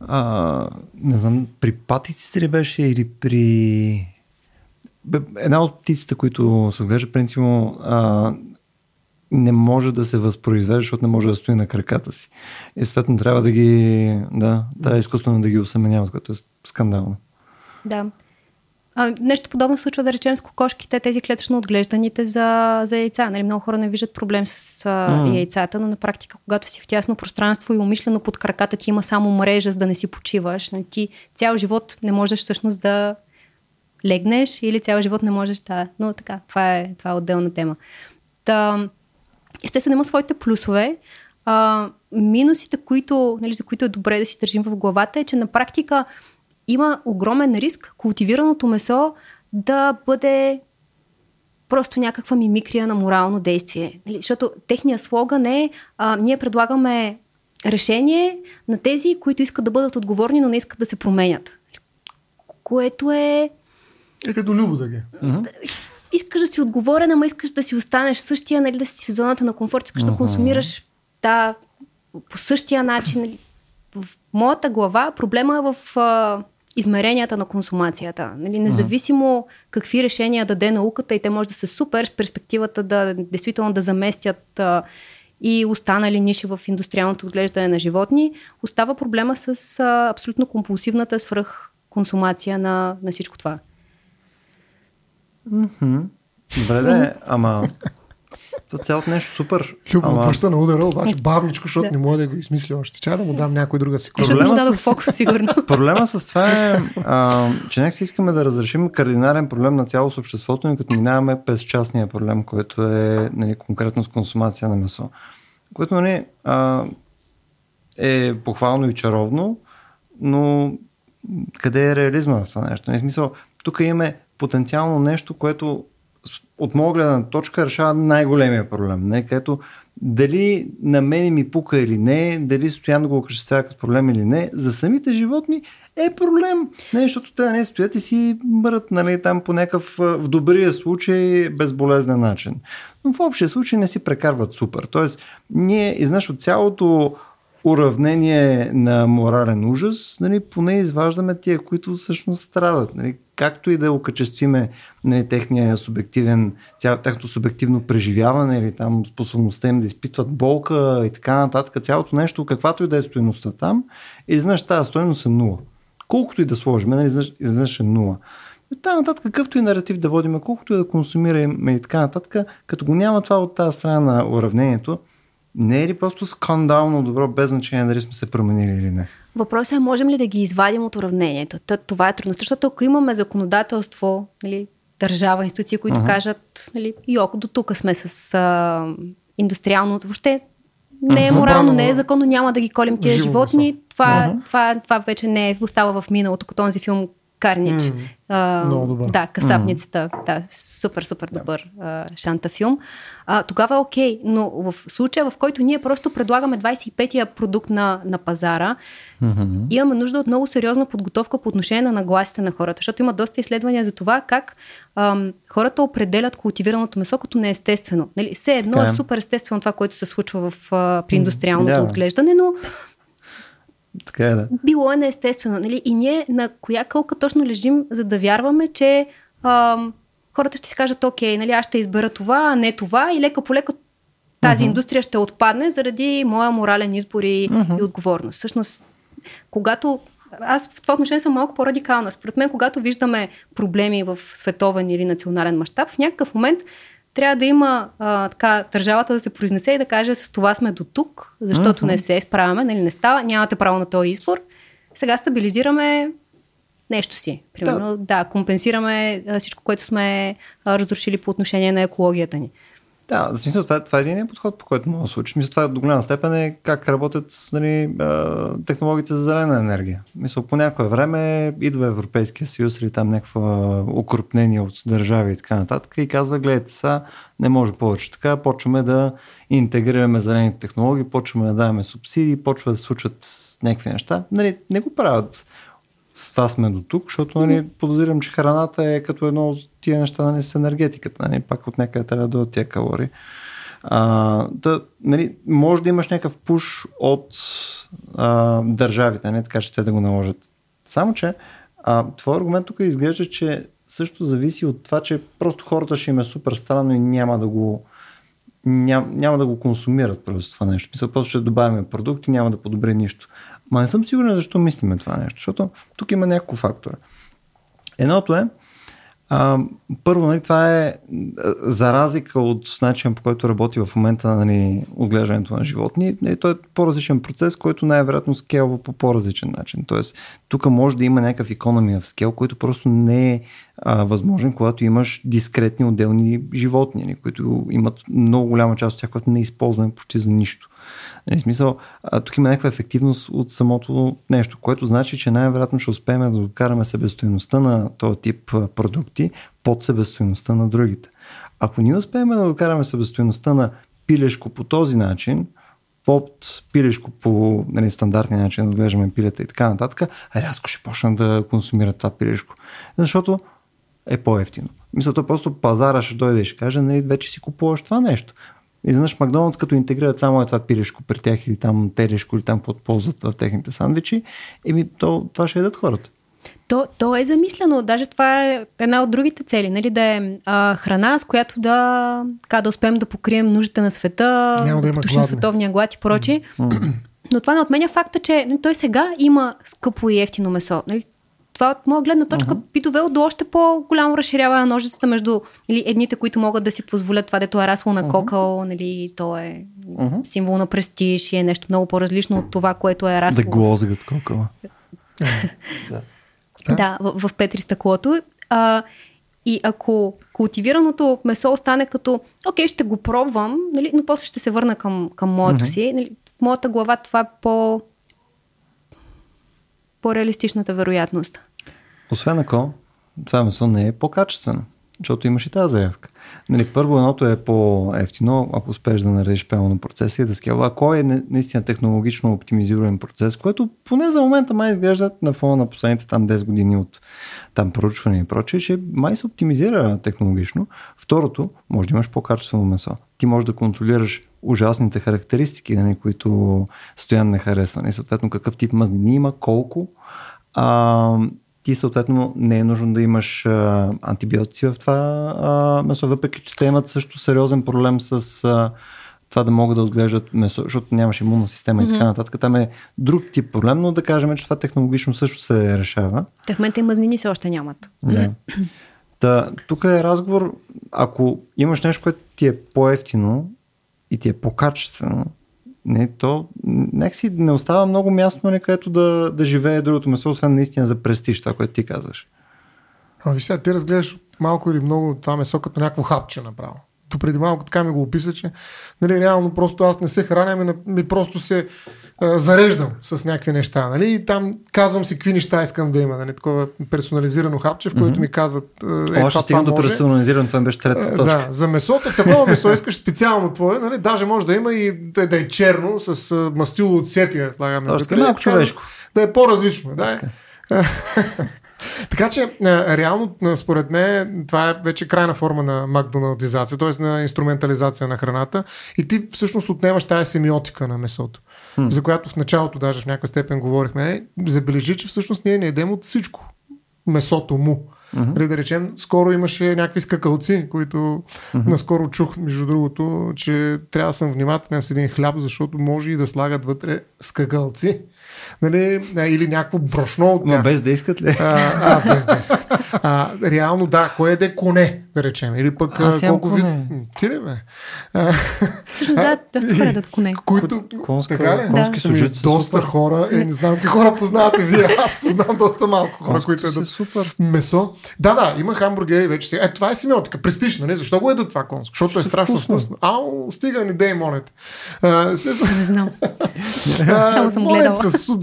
а, не знам, при патиците ли беше или при една от птиците, които се отглежда, принципно а, не може да се възпроизвежда, защото не може да стои на краката си. И съответно трябва да ги, да, да, изкуствено да ги осъменяват, което е скандално. Да. А, нещо подобно се случва, да речем, с кокошките, тези клетъчно отглежданите за, за яйца. Нали, много хора не виждат проблем с а, mm. яйцата, но на практика, когато си в тясно пространство и умишлено под краката ти има само мрежа, за да не си почиваш, нали, ти цял живот не можеш всъщност да легнеш или цял живот не можеш да. Но така, това е, това е отделна тема. Та, естествено има своите плюсове. А, минусите, които, нали, за които е добре да си държим в главата е, че на практика има огромен риск култивираното месо да бъде просто някаква мимикрия на морално действие. Нали? Защото техния слоган е а, ние предлагаме решение на тези, които искат да бъдат отговорни, но не искат да се променят. Което е... Е като любо да ги. Искаш да си отговорен, ама искаш да си останеш същия, нали, да си в зоната на комфорт, искаш да консумираш да, по същия начин. Нали. В моята глава проблема е в а, измеренията на консумацията. Нали, независимо какви решения даде науката и те може да са супер с перспективата да действително да заместят а, и останали ниши в индустриалното отглеждане на животни, остава проблема с а, абсолютно компулсивната свръх консумация на, на всичко това. Mm-hmm. Добре, да, ама това цялото нещо супер. Любо ама... на удара, обаче бавничко, защото да. не мога да го измисля още. Чай да му дам някой друга си. Проблема с... фокус, сигурно. проблема с това е, а, че нека си искаме да разрешим кардинален проблем на цялото обществото, ни като минаваме през частния проблем, който е нали, конкретно с консумация на месо. Което нали, а, е похвално и чаровно, но къде е реализма в това нещо? Не, нали, смисъл, тук имаме потенциално нещо, което от моя гледна точка решава най-големия проблем. Не? Където дали на мен ми пука или не, дали стоян го окачествява като проблем или не, за самите животни е проблем. Не, защото те не стоят и си мърят нали, там по някакъв в добрия случай безболезнен начин. Но в общия случай не си прекарват супер. Тоест, ние изнаш от цялото уравнение на морален ужас, нали, поне изваждаме тия, които всъщност страдат. Нали, както и да окачествиме нали, техния субективен, тяхното субективно преживяване или там способността им да изпитват болка и така нататък, цялото нещо, каквато и да е стоеността там, и знаеш, тази стоеност е нула. Колкото и да сложим, нали, изведнъж е нула. И така нататък, какъвто и наратив да водим, колкото и да консумираме и така нататък, като го няма това от тази страна на уравнението, не е ли просто скандално добро, без значение дали сме се променили или не? Въпросът е, можем ли да ги извадим от уравнението? Това е трудно, защото ако имаме законодателство, нали, държава, институции, които uh-huh. кажат, нали, йок, до тук сме с а, индустриалното, въобще не е морално, не е законно, няма да ги колим тия животни. Това, uh-huh. това, това вече не е, остава в миналото, като този филм Карнич. Mm, а, много добър. Да, Касапницата. Mm. Да, супер, супер добър а, шанта филм. А, тогава е окей, но в случая, в който ние просто предлагаме 25-я продукт на, на пазара, mm-hmm. имаме нужда от много сериозна подготовка по отношение на нагласите на хората, защото има доста изследвания за това как ам, хората определят култивираното месо като неестествено. Нали, все едно okay. е супер естествено това, което се случва в, а, при индустриалното yeah. отглеждане, но така е, да. Било е неестествено. Нали? И ние на коя кълка точно лежим, за да вярваме, че ам, хората ще си кажат, окей, нали, аз ще избера това, а не това и лека по лека тази uh-huh. индустрия ще отпадне заради моя морален избор и, uh-huh. и отговорност. Всъщност, когато аз в това отношение съм малко по-радикална. Според мен, когато виждаме проблеми в световен или национален мащаб, в някакъв момент трябва да има а, така, държавата да се произнесе и да каже с това сме до тук, защото uh-huh. не се справяме, нали, не става, нямате право на този избор. Сега стабилизираме нещо си. Примерно, да, да компенсираме всичко, което сме а, разрушили по отношение на екологията ни. Да, в смисъл това, това е един подход, по който може да случи. Мисля, това до голяма степен е как работят нали, технологиите за зелена енергия. Мисля, по някое време идва Европейския съюз или там някаква укрупнение от държави и така нататък и казва, гледайте сега, не може повече така, почваме да интегрираме зелените технологии, почваме да даваме субсидии, почва да се случват някакви неща. Нали, не го правят с това сме до тук, защото нали, подозирам, че храната е като едно от тия неща нали, с енергетиката. Нали, пак от някъде трябва да дойдат тия калории. А, да, нали, може да имаш някакъв пуш от а, държавите, не така че те да го наложат. Само, че а, твой аргумент тук изглежда, че също зависи от това, че просто хората ще им е супер странно и няма да го ням, няма да го консумират просто това нещо. Мисля, просто ще добавяме продукти, няма да подобри нищо. Ма не съм сигурен защо мислиме това нещо, защото тук има няколко фактора. Едното е, А, първо, нали, това е за разлика от начина по който работи в момента нали, отглеждането на животни. Нали, той е по-различен процес, който най-вероятно скелва по по-различен начин. Тоест, тук може да има някакъв економия в скел, който просто не е а, възможен, когато имаш дискретни отделни животни, нали, които имат много голяма част от тях, която не използваме почти за нищо. Нали, смисъл, а, тук има някаква ефективност от самото нещо, което значи, че най-вероятно ще успеем да докараме себестоеността на този тип продукти под себестоеността на другите. Ако ние успеем да докараме себестоеността на пилешко по този начин, под пилешко по нали, стандартния начин да отглеждаме пилета и така нататък, рязко ще почнат да консумират това пилешко. Защото е по-ефтино. Мисля, то просто пазара ще дойде и ще каже, нали, вече си купуваш това нещо. Изведнъж Макдоналдс, като интегрират само е това пирешко при тях или там терешко или там какво ползват в техните сандвичи, еми то, това ще едат хората. То, то е замислено. Даже това е една от другите цели. Нали? Да е а, храна, с която да, така, да успеем да покрием нуждите на света, Няма да, да потушим световния глад и прочие. Но това не отменя факта, че нали, той сега има скъпо и ефтино месо. Нали? Това от моя гледна точка uh-huh. би довело до още по-голямо разширяване на ножицата между нали, едните, които могат да си позволят това, дето е расло на кокъл, нали, то е uh-huh. символ на престиж и е нещо много по-различно от това, което е расло. Да глозгат кокъла. да, да в, в Петри стъклото. А, и ако култивираното месо остане като, окей, ще го пробвам, нали, но после ще се върна към, към моето uh-huh. си, нали, в моята глава това е по по-реалистичната вероятност. Освен ако това месо не е по-качествено, защото имаш и тази заявка. Нали, първо едното е по-ефтино, ако успееш да наредиш правилно процеса и да скела. Ако е наистина технологично оптимизиран процес, което поне за момента май изглежда на фона на последните там 10 години от там проучване и прочее, че май се оптимизира технологично. Второто, може да имаш по-качествено месо. Ти можеш да контролираш ужасните характеристики, нали, които стоян не харесва. И съответно какъв тип мазнини има, колко. А, ти съответно не е нужно да имаш а, антибиотици в това а, месо, въпреки че те имат също сериозен проблем с а, това да могат да отглеждат месо, защото нямаш имунна система mm-hmm. и така нататък. Там е друг тип проблем, но да кажем, че това технологично също се решава. Те в момента и мазнини все още нямат. Да. Та, тук е разговор, ако имаш нещо, което ти е по-ефтино и ти е по-качествено, не, то някакси не остава много място, не, нали, където да, да живее другото месо, освен наистина за престиж, това, което ти казваш. А виж сега, ти разгледаш малко или много това месо като някакво хапче направо то преди малко така ми го описа, че нали, реално просто аз не се храня, ми, ми просто се а, зареждам с някакви неща. Нали, и там казвам си какви неща искам да има. Нали, такова персонализирано хапче, в което mm-hmm. ми казват е, О, ще стигна до персонализирано, това беше трета точка. Да, за месото, такова месо искаш специално твое, нали, даже може да има и да, да е черно, с мастило от сепия, слагаме. Точно, малко човешко. Да е по-различно. Да, е. Така че, реално, според мен, това е вече крайна форма на макдоналдизация, т.е. на инструментализация на храната. И ти всъщност отнемаш тази семиотика на месото, hmm. за която в началото даже в някаква степен говорихме. Е, забележи, че всъщност ние не едем от всичко месото му. Mm-hmm. Да речем, скоро имаше някакви скакалци, които mm-hmm. наскоро чух, между другото, че трябва да съм внимателен с един хляб, защото може и да слагат вътре скакалци нали, или някакво брошно от Но без да искат ли? А, а без да искат. А, реално да, кой е де коне, да речем, или пък Аз колко вид... Ти ли бе? Всъщност да, доста хора от коне. Които, Конска, така ли? Конски да. Ами, доста хора, е, не знам какви хора познавате вие, аз познавам доста малко хора, които едат супер. месо. Да, да, има хамбургери вече сега. Е, това е семиотика, престиж, нали? Защо го едат това конско? Защото е страшно вкусно. Ау, стига ни дей, монете. Не знам. Само съм гледала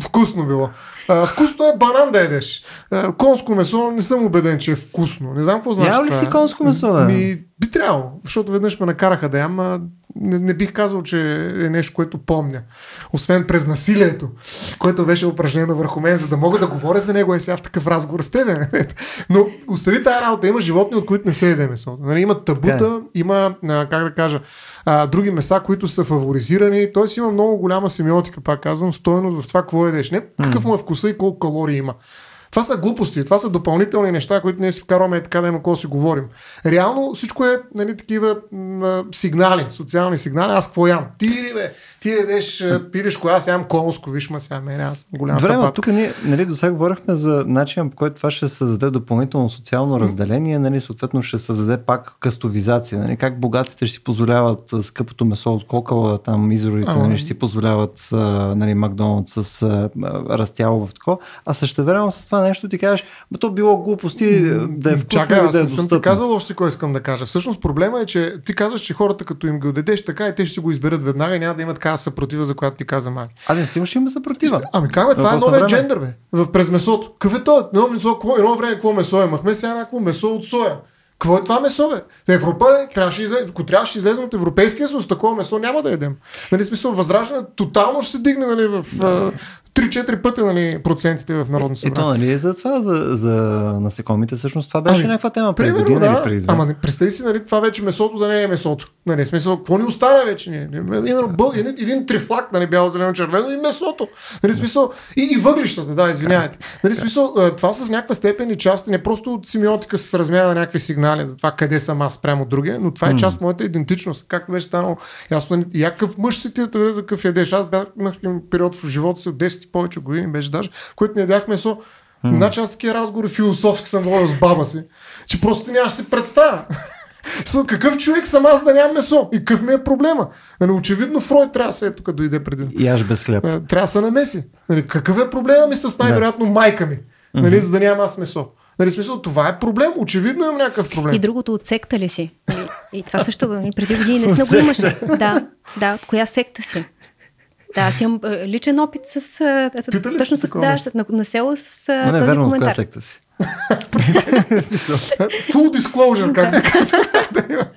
вкусно било. А, вкусно е банан да едеш. А, конско месо не съм убеден, че е вкусно. Не знам какво значи. Ял ли си конско месо? Бе? Ми, би трябвало, защото веднъж ме накараха да ям, а не, не бих казал, че е нещо, което помня. Освен през насилието, което беше упражнено върху мен, за да мога да говоря за него е сега в такъв разговор с тебе. Но остави тази работа. Има животни, от които не се еде месо. Нали, има табута, yeah. Има, как да кажа, а, други меса, които са фаворизирани. Тоест има много голяма семиотика, пак казвам, стойност в това какво едеш. Не какъв му е вкуса и колко калории има. Това са глупости, това са допълнителни неща, които ние си вкарваме така да има какво си говорим. Реално всичко е нали, такива м- сигнали, социални сигнали. Аз какво ям? Ти ли бе? Ти едеш пирешко, аз ям конско, виж ма сега мен, аз голям Време, тук ние нали, до сега говорихме за начин, по който това ще създаде допълнително социално разделение, нали, съответно ще създаде пак кастовизация. Нали, как богатите ще си позволяват скъпото месо от кокала, там изорите нали, ще си позволяват нали, Макдоналдс с растяло в тако, а също време с това нещо ти кажеш, то било глупости да е вкусно Чакай, и да е аз съм ти казал още кой искам да кажа. Всъщност проблема е, че ти казваш, че хората като им го дадеш така и те ще си го изберат веднага и няма да имат такава съпротива, за която ти каза Мари. А не си ще има съпротива. Ами как бе, това е новия джендър, бе. В, през месото. Какъв е то? Едно, месо, едно време какво месо имахме, сега някакво месо от соя. Какво е това месо, бе? Европа ли? Трябваше излез... Ако трябваше излезем от Европейския съюз, такова месо няма да едем. Нали, смисъл, възраждане тотално ще се дигне нали, в, да. 3-4 пъти нали, процентите в Народно събрание. Ето, нали, за това, за, за насекомите, всъщност това беше ами, някаква тема преди примерно, година да, или преди Ама представи си, нали, това вече месото да не е месото. Нали, смисъл, какво ни остана вече? Ни? Един, един, един трифлак, нали, бяло, зелено, червено и месото. Нали, смисъл, и, и въглищата, да, извинявайте. Нали, смисъл, това са в някаква степен и части, не просто от семиотика с размяна на някакви сигнали за това къде съм аз прямо от другия, но това е част от моята идентичност. Както беше станало ясно, якъв мъж си ти да за какъв ядеш. Аз бях, имах период в живота си от 10 и повече години, беше даже, който не ядях месо. Mm. Значи аз такива разговори философски съм водил с баба си, че просто нямаш си представя. So, какъв човек съм аз да нямам месо? И какъв ми е проблема? Нали, очевидно Фройд трябва да се е тук дойде преди. И аз без хляб. Трябва да се намеси. Нали, какъв е проблема ми с най-вероятно да. майка ми? Нали, mm-hmm. За да нямам аз месо. Нали, смисъл, това е проблем. Очевидно имам някакъв проблем. И другото от секта ли си? И, и това също преди години не го имаше. Да, да, от коя секта си? Да, аз имам личен опит с... Питали точно с, да, с, на, на село с Но не, този верно, коментар. Секта си? Full disclosure, как се казва.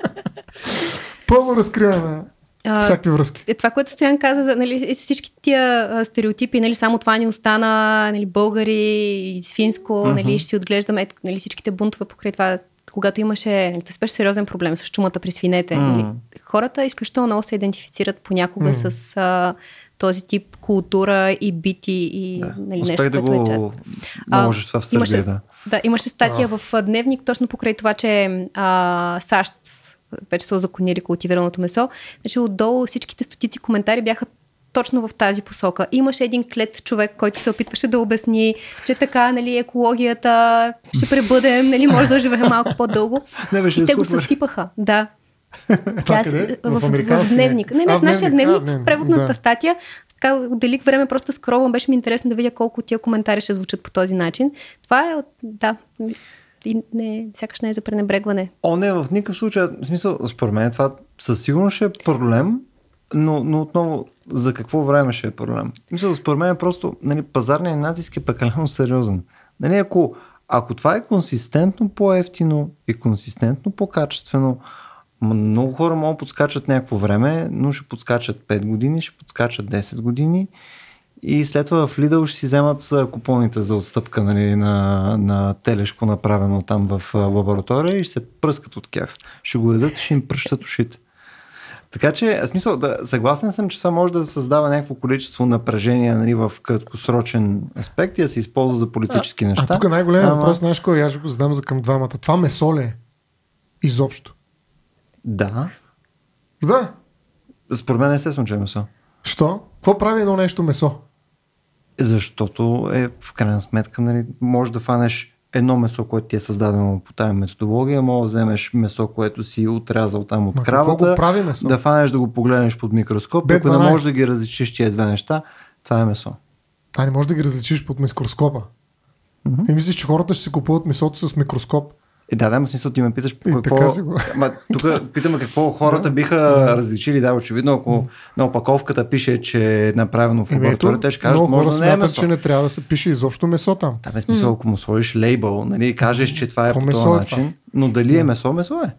Пълно разкриване на всякакви връзки. Е, това, което Стоян каза, за нали, всички тия а, стереотипи, нали, само това ни остана, нали, българи, с финско, uh-huh. нали, ще си отглеждаме нали, всичките бунтове покрай това, когато имаше, нали, беше сериозен проблем с чумата при свинете. Uh-huh. Нали, хората изключително много се идентифицират понякога uh-huh. с а, този тип култура и бити и да. нали, нещо, да което го е чат. наложиш това в Сърбия, имаше, да. Да, имаше статия а. в Дневник точно покрай това, че а, САЩ вече са озаконили култивираното месо. Значи отдолу всичките стотици коментари бяха точно в тази посока. Имаше един клет човек, който се опитваше да обясни, че така, нали, екологията ще пребъдем, нали, може да живеем малко по-дълго. Не, беше и те супер. го съсипаха. Да. Това Тя, къде? в, в, американския? в дневник. Не, не, А, в нашия дневник, А, в преводната да. статия. Така отделих време, просто скровам. Беше ми интересно да видя колко тия коментари ще звучат по този начин. Това е, от- да, и не, сякаш не е за пренебрегване. О, не, в никакъв случай. В смисъл, според мен това със сигурност ще е проблем, но, но отново, за какво време ще е проблем? Мисля, според мен е просто, нали, пазарният натиск е пекалено сериозен. Нали, ако, ако това е консистентно по-ефтино и консистентно по-качествено, много хора могат да подскачат някакво време, но ще подскачат 5 години, ще подскачат 10 години и след това в Lidl ще си вземат купоните за отстъпка нали, на, на телешко направено там в лаборатория и ще се пръскат от тях. Ще го ядат и ще им пръщат ушите. Така че, смисъл, да, съгласен съм, че това може да създава някакво количество напрежение нали, в краткосрочен аспект и да се използва за политически неща. А тук най-големият Ама- въпрос, знаеш кой? Аз ще го задам за към двамата. Това месо ли е? Изобщо. Да. Да. Според мен естествено, че е месо. Що? Какво прави едно нещо месо? Защото е в крайна сметка, нали, може да фанеш едно месо, което ти е създадено по тази методология, може да вземеш месо, което си отрязал там от Ма кравата, го прави месо? да фанеш да го погледнеш под микроскоп, Б12. ако не можеш да ги различиш тия две неща, това е месо. А не можеш да ги различиш под микроскопа. И мислиш, че хората ще си купуват месото с микроскоп. Е, да, да, има смисъл ти ме питаш по И какво... Ма, тук питаме какво хората биха различили. Да, очевидно, ако на опаковката пише, че е направено в лаборатория, те ще кажат, много може хора да не е смятат, месо. че не трябва да се пише изобщо месо там. Да, бе, смисъл, ако му сложиш лейбъл, нали, кажеш, че това е по месо този е това? начин, но дали е месо, месо е.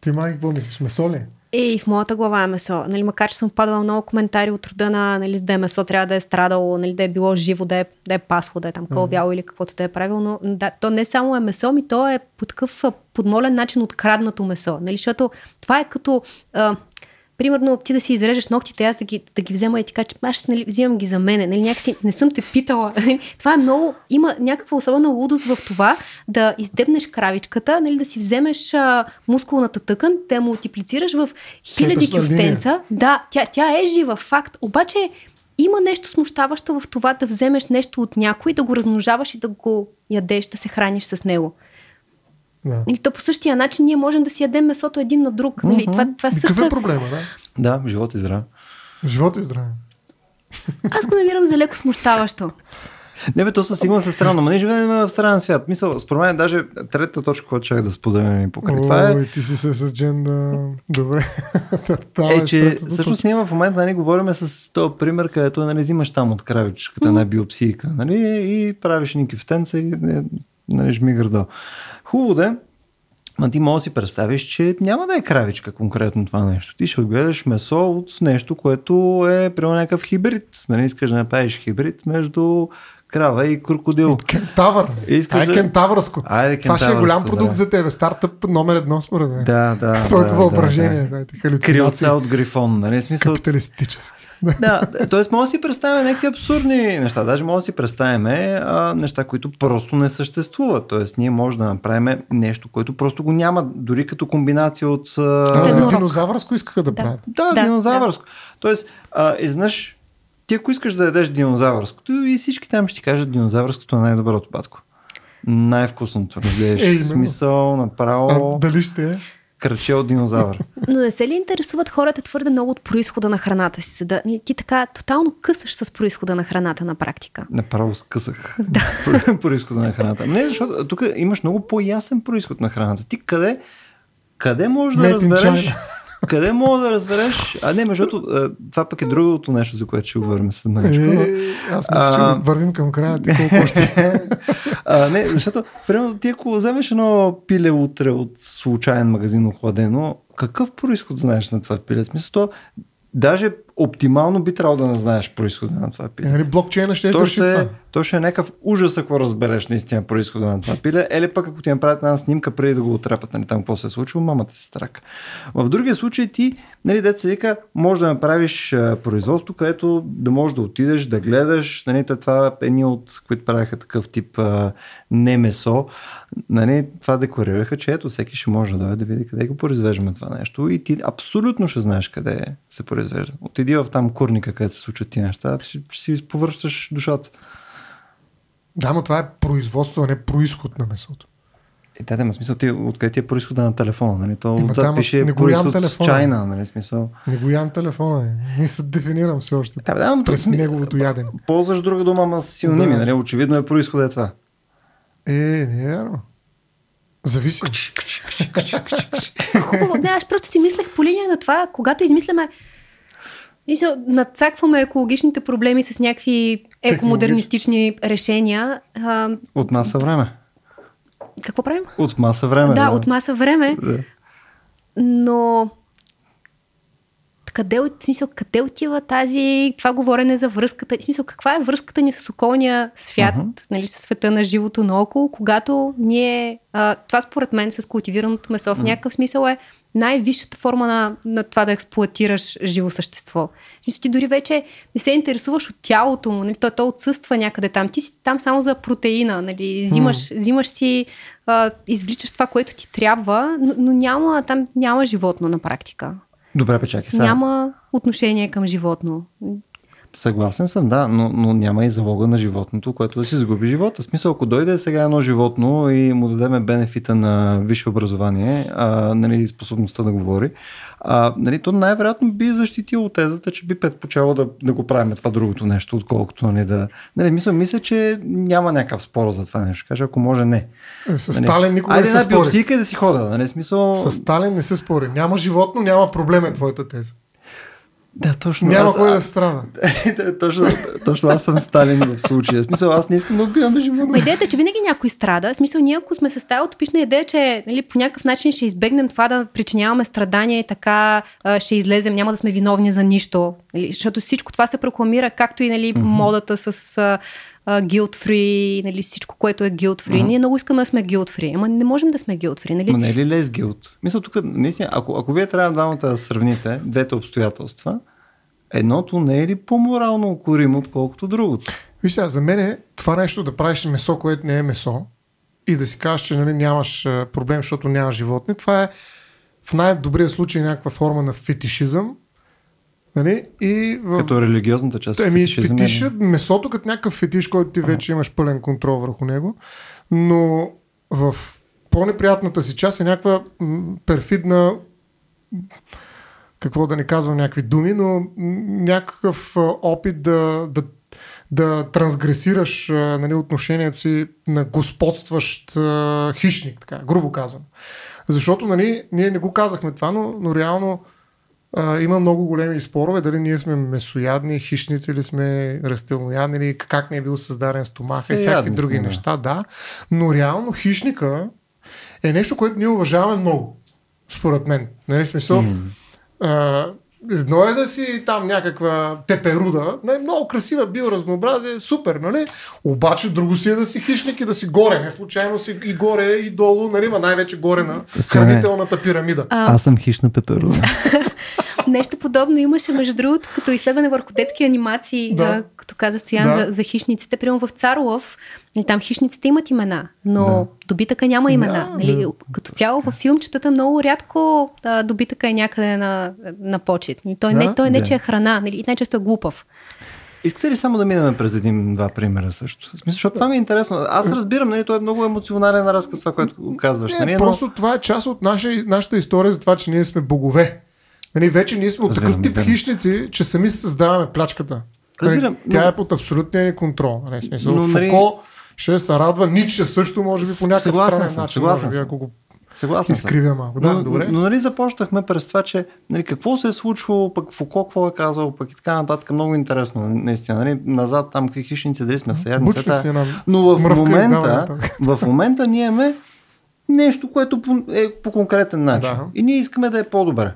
Ти май какво мислиш? Месо ли? е? И в моята глава е месо. Нали, макар, че съм падала много коментари от рода на, нали, да е месо, трябва да е страдало, нали, да е било живо, да е, да е пасло, да е там кълвяло или каквото да е правило. Но да, то не само е месо, ми то е по такъв подмолен начин откраднато месо. Нали, защото това е като... А, примерно ти да си изрежеш ногтите, аз да ги, да ги взема и ти кажа, че аз нали, взимам ги за мене. Нали, някакси не съм те питала. това е много, има някаква особена лудост в това да издебнеш кравичката, нали, да си вземеш а, мускулната тъкан, да я мултиплицираш в хиляди кюфтенца. Да, тя, тя е жива факт, обаче има нещо смущаващо в това да вземеш нещо от някой, да го размножаваш и да го ядеш, да се храниш с него. Да. Или то по същия начин ние можем да си ядем месото един на друг. Нали? Mm-hmm. Това, това също Какъв е проблема, да? Да, живот и здраве. Живот и здраве. Аз го намирам за леко смущаващо. Не бе, то със сигурност е странно, но ние живеем в странен свят. Мисъл, според мен даже третата точка, която чак да споделяме покрай това е... ти си се съджен да... Добре. е, че всъщност ние в момента нали, говорим с този пример, където нали, взимаш там от кравичката една биопсийка нали, и правиш ни кифтенца и нали, жми гърдо. Хубаво да Ма ти можеш да си представиш, че няма да е кравичка конкретно това нещо. Ти ще отгледаш месо от нещо, което е прямо някакъв хибрид. Нали искаш да направиш хибрид между крава и крокодил. Кентавър. Искаш Ай, да... кентавърско. Айде, Това ще е голям продукт да. за тебе. Стартъп номер едно, според мен. Да, да. Твоето да, въображение. Да, да. Крилца от грифон. Нали? Смисъл... Капиталистически. да, т.е. може да си представим някакви абсурдни неща. Даже може да си представим а, неща, които просто не съществуват. Т.е. ние може да направим нещо, което просто го няма, дори като комбинация от... А... Динозавърско искаха да, да правят. Да, да динозавърско. Да. Тоест, а, изнъж, ти ако искаш да ядеш динозавърското и всички там ще ти кажат динозавърското е най-доброто батко. Най-вкусното, разбираш. Е, смисъл, направо. А, дали ще е? кръче от динозавър. Но не се ли интересуват хората твърде много от происхода на храната си? Да, ти така тотално късаш с происхода на храната на практика. Направо скъсах. Да. происхода на храната. Не, защото тук имаш много по-ясен происход на храната. Ти къде, къде можеш да разбереш? Къде мога да разбереш? А не, между другото, това пък е другото нещо, за което ще говорим след малко. Е, аз мисля, че вървим към края, ти колко още. а, не, защото, примерно, ти ако вземеш едно пиле утре от случайен магазин охладено, какъв происход знаеш на това пиле? Смисъл, то даже оптимално би трябвало да не знаеш происхода на това пиле. Нали, блокчейна ще е то ще, това. То ще е някакъв ужас, ако разбереш наистина происхода на това пиле. Или пък ако ти направят една снимка преди да го отрапат, нали, там какво се е случило, мамата си страка. В другия случай ти, нали, деца вика, може да направиш производство, където да можеш да отидеш, да гледаш. Нали, това е едни от които правяха такъв тип а, не месо. Нали, това декларираха, че ето всеки ще може да дойде да види къде го произвеждаме това нещо и ти абсолютно ще знаеш къде се произвежда. Отиди в там курника, където се случват ти неща, ще, ще си повръщаш душата. Да, но това е производство, а не происход на месото. И да, има смисъл, ти, откъде ти е происхода на телефона, нали? То отзад там, пише не происход телефона. Чайна, нали? Смисъл. Не го ям телефона, не се дефинирам все още. Да, да, през сми... неговото ядене. Ползваш друга дума, ама с синоними, да. нали? Очевидно е происхода е това. Е, не е вярно. Зависи. Хубаво, не, аз просто си мислех по линия на това, когато измисляме и се надцакваме екологичните проблеми с някакви екомодернистични решения. А... От маса време. Какво правим? От маса време. Да, да. от маса време. Да. Но къде, в смисъл, къде отива тази, това говорене за връзката, в смисъл, каква е връзката ни с околния свят, uh-huh. нали, с света на живото наоколо, когато ние, а, това според мен с култивираното месо в някакъв смисъл е най-висшата форма на, на това да експлуатираш живо същество. В смисъл, ти дори вече не се интересуваш от тялото му, нали, то, то отсъства някъде там. Ти си там само за протеина, нали, взимаш, mm. взимаш си, а, извличаш това, което ти трябва, но, но няма, там няма животно на практика. Добре, печаки сега. Няма отношение към животно. Съгласен съм, да, но, но няма и залога на животното, което да си загуби живота. В смисъл, ако дойде сега едно животно и му дадеме бенефита на висше образование, а, нали, способността да говори, а, нали, то най-вероятно би защитило тезата, че би предпочело да, да го правим това другото нещо, отколкото нали, да... Нали, мисля, мисля, че няма някакъв спор за това нещо. Кажа, ако може, не. Е, с нали, Сталин никога Айде не се спори. Айде да си хода. Нали, смисъл... С Сталин не се спори. Няма животно, няма проблем е твоята теза. Да, точно. Няма аз, кой да страда. точно, точно аз съм Сталин в случая. В смисъл, аз не искам да убивам да живота. Но идеята е, че винаги някой страда. В смисъл, ние ако сме с тази утопична идея, че нали, по някакъв начин ще избегнем това да причиняваме страдания и така ще излезем, няма да сме виновни за нищо. Нали? Защото всичко това се прокламира, както и нали, mm-hmm. модата с а, а, guilt free, нали, всичко, което е guilt free. Mm-hmm. Ние много искаме да сме guilt free, ама не можем да сме guilt free. Нали? Ма не е ли лес guilt? Мисля, тук, наистина, ако, ако вие трябва двамата да сравните двете обстоятелства, едното не е ли по-морално укоримо, отколкото другото? Виж сега, за мен е това нещо да правиш месо, което не е месо и да си кажеш, че нали, нямаш проблем, защото нямаш животни, това е в най-добрия случай някаква форма на фетишизъм. Нали? И в... Като религиозната част. Еми, фетиш, месото като някакъв фетиш, който ти вече имаш пълен контрол върху него. Но в по-неприятната си част е някаква перфидна какво да не казвам някакви думи, но някакъв опит да, да, да трансгресираш нали, отношението си на господстващ хищник, така, грубо казвам. Защото нали, ние не го казахме това, но, но реално а, има много големи спорове дали ние сме месоядни, хищници или сме растилноядни, или как не е бил създаден стомах и всякакви други сме, неща, да. Но реално хищника е нещо, което ние уважаваме много, според мен. Нали, смисъл, mm. а, Едно е да си там някаква пеперуда, нали, много красива биоразнообразие, супер, нали? Обаче друго си е да си хищник и да си горе, не случайно си и горе и долу, нали, ма най-вече горе на хранителната пирамида. А, Аз съм хищна пеперуда. Нещо подобно имаше, между другото, като изследване върху детски анимации, да. а, като каза Стоян да. за, за хищниците. Примерно в Царлов, нали, там хищниците имат имена, но да. добитъка няма имена. Да, нали, да. Като цяло в филмчетата много рядко да, добитъка е някъде на, на почет. Нали, той, да? не, той не, че е храна нали, и най-често е глупав. Искате ли само да минем през един-два примера също? В смисъл, защото това ми е интересно. Аз разбирам, нали, това е много емоционален разказ, това, което казваш. Не, нали, просто но... това е част от наша, нашата история за това, че ние сме богове. Нали, вече ние сме от такъв тип хищници, че сами се създаваме плячката. Нали, разбирам, тя но... е под абсолютния ни контрол. Нали, смисъл, но, нали... Фуко ще се радва, Ниче също може би по някакъв странен начин. Съгласен може би, ако го Съгласен Изкривя малко. Да, но, добре. Но, нали започнахме през това, че нали, какво се е случвало, пък Фуко какво е казал, пък и така нататък. Много интересно, наистина. Нали, назад там какви хищници, дали сме съядници. Но в момента, в момента ние имаме нещо, което е по конкретен начин. Да. И ние искаме да е по-добре.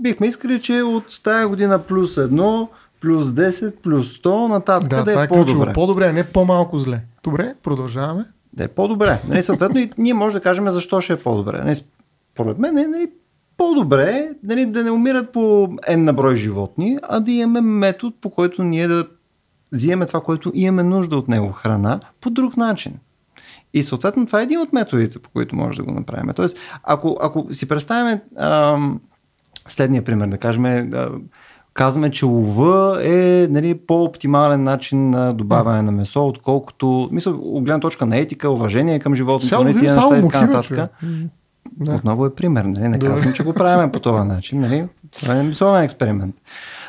Бихме искали, че от тая година плюс едно, плюс 10, плюс 100, нататък да, да е, е по-добре. По-добре, а не по-малко зле. Добре, продължаваме. Да е по-добре. Нали, съответно и ние може да кажем защо ще е по-добре. Нали, според мен е нали, по-добре нали, да не умират по N на брой животни, а да имаме метод, по който ние да взимаме това, което имаме нужда от него храна, по друг начин. И съответно това е един от методите, по които може да го направим. Тоест, ако, ако си представим ам, следния пример, да кажем, а, казваме, че лова е нали, по-оптимален начин на добавяне на месо, отколкото, мисля, от гледна точка на етика, уважение към животните, нали, тия неща и така нататък. Да. Отново е пример, нали? не казвам, че го правим по този начин. Нали? Това е мисловен експеримент.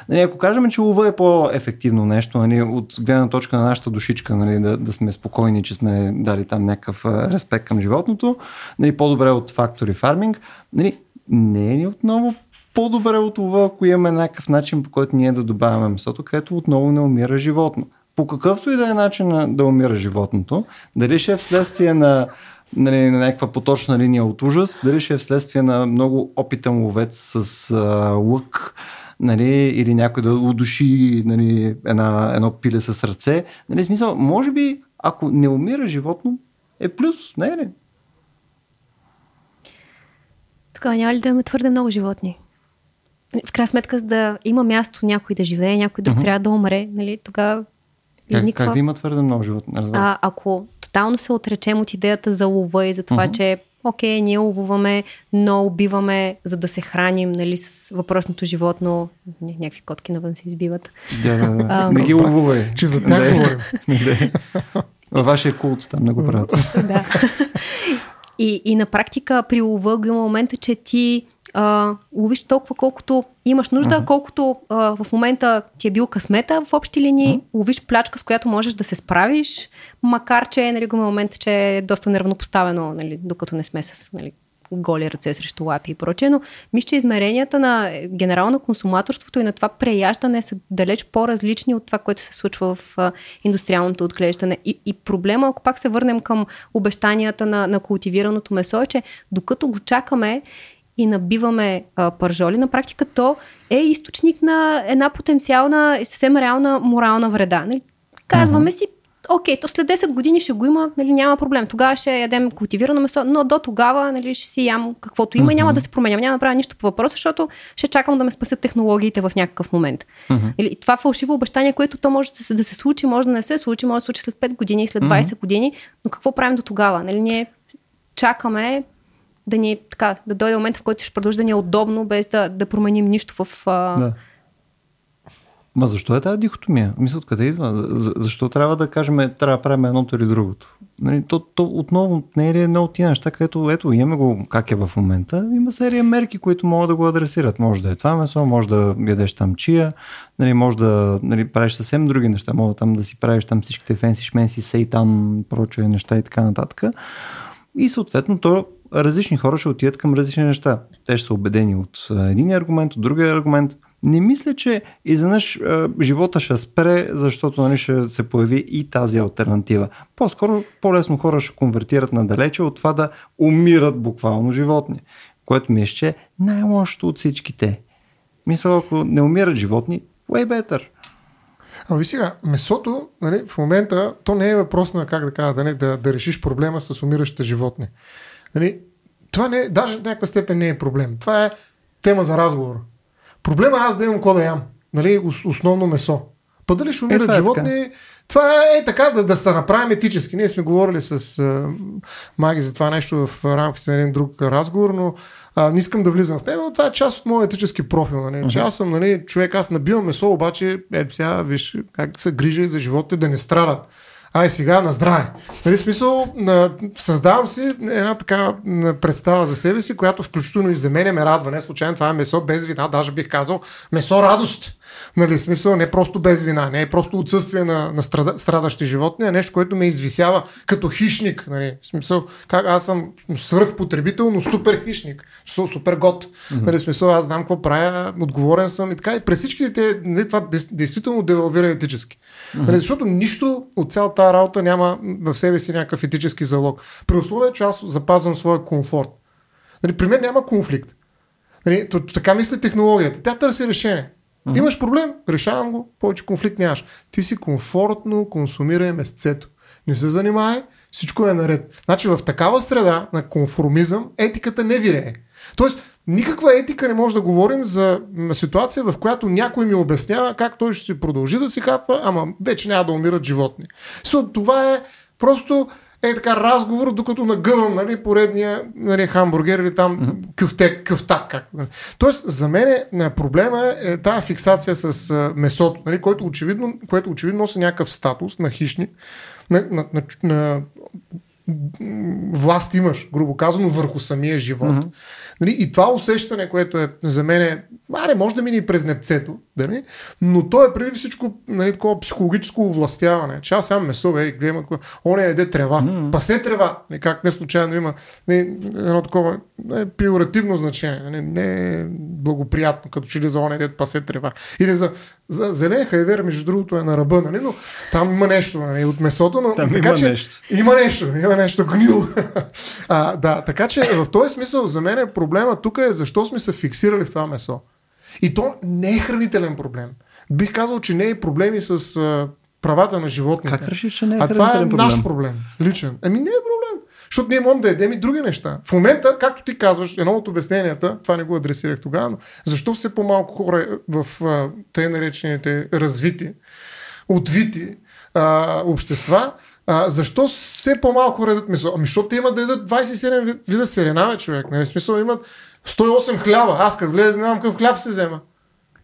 Нали, ако кажем, че лова е по-ефективно нещо, нали, от гледна точка на нашата душичка, нали, да, да сме спокойни, че сме дали там някакъв респект към животното, нали, по-добре от фактори фарминг, нали, не е ли отново по-добре от това, ако имаме някакъв начин, по който ние да добавяме месото, където отново не умира животно. По какъвто и да е начин да умира животното, дали ще е вследствие на, нали, на някаква поточна линия от ужас, дали ще е вследствие на много опитен ловец с а, лък, нали, или някой да удуши нали, една, едно пиле с ръце. Нали, смисъл, може би, ако не умира животно, е плюс, не е ли? Така, няма ли да имаме твърде много животни? В крайна сметка, за да има място някой да живее, някой друг uh-huh. трябва да умре, нали, тогава изниква... Как, как да има твърде много животни? А, ако тотално се отречем от идеята за лова и за това, uh-huh. че окей, ние ловуваме, но убиваме, за да се храним, нали, с въпросното животно. Някакви котки навън се избиват. Да, да, да. А, не ги ловувай. Че за тях говорим. Във вашия култ там не го правят. да. И, и на практика при лова има момента, че ти а, ловиш толкова колкото имаш нужда, uh-huh. колкото а, в момента ти е бил късмета в общи линии, uh-huh. ловиш плячка, с която можеш да се справиш, макар че нали, го момента, че е доста неравнопоставено, нали, докато не сме с нали, голи ръце срещу лапи и прочее, но мисля, че измеренията на генерално консуматорството и на това преяждане са далеч по-различни от това, което се случва в а, индустриалното отглеждане. И, и проблема, ако пак се върнем към обещанията на, на култивираното месо, е, че докато го чакаме и набиваме а, пържоли, на практика то е източник на една потенциална и съвсем реална морална вреда. Нали? Казваме uh-huh. си, окей, то след 10 години ще го има, нали, няма проблем. Тогава ще ядем култивирано месо, но до тогава нали, ще си ям каквото има uh-huh. и няма да се променя. Няма да направя нищо по въпроса, защото ще чакам да ме спасят технологиите в някакъв момент. Uh-huh. Или, това фалшиво обещание, което то може да се, да се случи, може да не се случи, може да се случи след 5 години, след 20 uh-huh. години, но какво правим до тогава? Нали, ние чакаме да ни така, да дойде момент, в който ще продължи да ни е удобно, без да, да променим нищо в. Да. Ма защо е тази дихотомия? Мисля, откъде идва? За, защо трябва да кажем, трябва да правим едното или другото? Нали, то, то отново не е едно от тия неща, където ето, имаме го как е в момента, има серия мерки, които могат да го адресират. Може да е това месо, може да ядеш там чия, нали, може да нали, правиш съвсем други неща, може там да си правиш там всичките фенси, шменси, сейтан, прочие неща и така нататък. И съответно то различни хора ще отидат към различни неща. Те ще са убедени от един аргумент, от другия аргумент. Не мисля, че изведнъж живота ще спре, защото нали, ще се появи и тази альтернатива. По-скоро, по-лесно хора ще конвертират надалече от това да умират буквално животни. Което ми е ще най-лошото от всичките. Мисля, ако не умират животни, way better. А ви сега, месото, нали, в момента, то не е въпрос на, как да кажа, да, не, да, да решиш проблема с умиращите животни. Нали, това не, даже в някаква степен не е проблем. Това е тема за разговор. Проблема е аз да имам какво да ям. Нали, основно месо. Па дали ще умират е, животни, така. това е така да, да се направим етически. Ние сме говорили с uh, Маги за това нещо в рамките на един друг разговор, но uh, не искам да влизам в него, но това е част от моят етически профил. Нали? Uh-huh. Че аз съм нали, човек, аз набивам месо, обаче е, сега виж как се грижа за животите да не страдат ай сега на здраве. Нали, смисъл, създавам си една така представа за себе си, която включително и за мен ме радва. Не случайно това е месо без вина, даже бих казал месо радост. Нали, смисъл не просто без вина, не е просто отсъствие на, на страда, страдащи животни, а нещо, което ме извисява като хищник. Нали, смисъл, как аз съм свръхпотребител, но супер хищник. Супер год. Mm-hmm. Нали, смисъл, аз знам какво правя, отговорен съм и така. И през всичките те, нали, това действително девалвира етически. Mm-hmm. Нали, защото нищо от цялата тази работа няма в себе си някакъв етически залог. При условие, че аз запазвам своя комфорт. Нали, при мен няма конфликт. Нали, така мисли технологията. Тя търси решение. Uh-huh. Имаш проблем, решавам го, повече конфликт нямаш. Ти си комфортно консумирай месецето. Не се занимай, всичко е наред. Значи в такава среда на конформизъм етиката не вирее. Тоест, никаква етика не може да говорим за ситуация, в която някой ми обяснява как той ще си продължи да си хапва, ама вече няма да умират животни. това е просто е така разговор, докато нагъвам нали, поредния нали, хамбургер или там mm-hmm. кюфтек, кюфтак. Как. Нали. Тоест, за мен е, проблема е тази фиксация с месото, нали, което, очевидно, което очевидно носи някакъв статус на хищник, на, на, на, на власт имаш, грубо казано, върху самия живот. Mm-hmm. Нали? И това усещане, което е за мен, е, аре, може да мине и през непцето, нали? но то е преди всичко нали, такова психологическо овластяване. Че аз сам месо, бе, гледам, он е еде трева, mm-hmm. пасе трева, нали, как не случайно има нали, едно такова не, пиоративно значение, нали, не е благоприятно, като че ли за он еде пасе трева. Или за, за зелен хайвер, между другото, е на ръба, нали, но там има нещо нали, от месото, но там така, има че, нещо. Има нещо, има нещо гнило. а, да, така че в този смисъл за мен е проблема тук е защо сме се фиксирали в това месо. И то не е хранителен проблем. Бих казал, че не е проблеми с а, правата на животните. Как решиш, че не е а това е проблем? наш проблем, личен. Ами не е проблем. Защото ние можем да едем и други неща. В момента, както ти казваш, едно от обясненията, това не го адресирах тогава, но защо все по-малко хора в тъй наречените развити, отвити а, общества, а, защо все по-малко редат месо? Ами, защото те имат да едат 27 вида серена, човек. Нали? Смисъл имат 108 хляба. Аз като влезе, не знам какъв хляб се взема.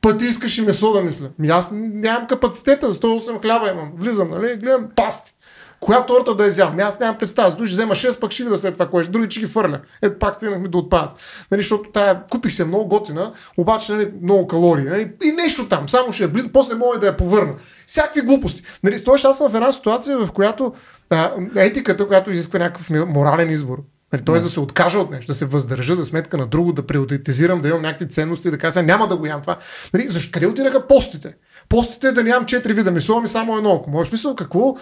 Пъти искаш и месо да мисля. Ми аз нямам капацитета, за 108 хляба имам. Влизам, нали? Гледам пасти. Коя торта да изям? Ами аз нямам представа. Души взема 6, пък ще видя след това кое. Други че ги фърля. Ето пак стигнахме да отпадат. Нали, защото тая, купих се много готина, обаче нали, много калории. Нали, и нещо там. Само ще я близо, после мога да я повърна. Всякакви глупости. Нали, Стоиш, аз съм в една ситуация, в която а, етиката, която изисква някакъв морален избор. Нали, Тоест да. да се откажа от нещо, да се въздържа за сметка на друго, да приоритизирам, да имам някакви ценности, да кажа, няма да го ям това. Нали, защо къде отидаха постите? Постите да нямам четири вида месо, ами само едно. Ако може смисъл, какво?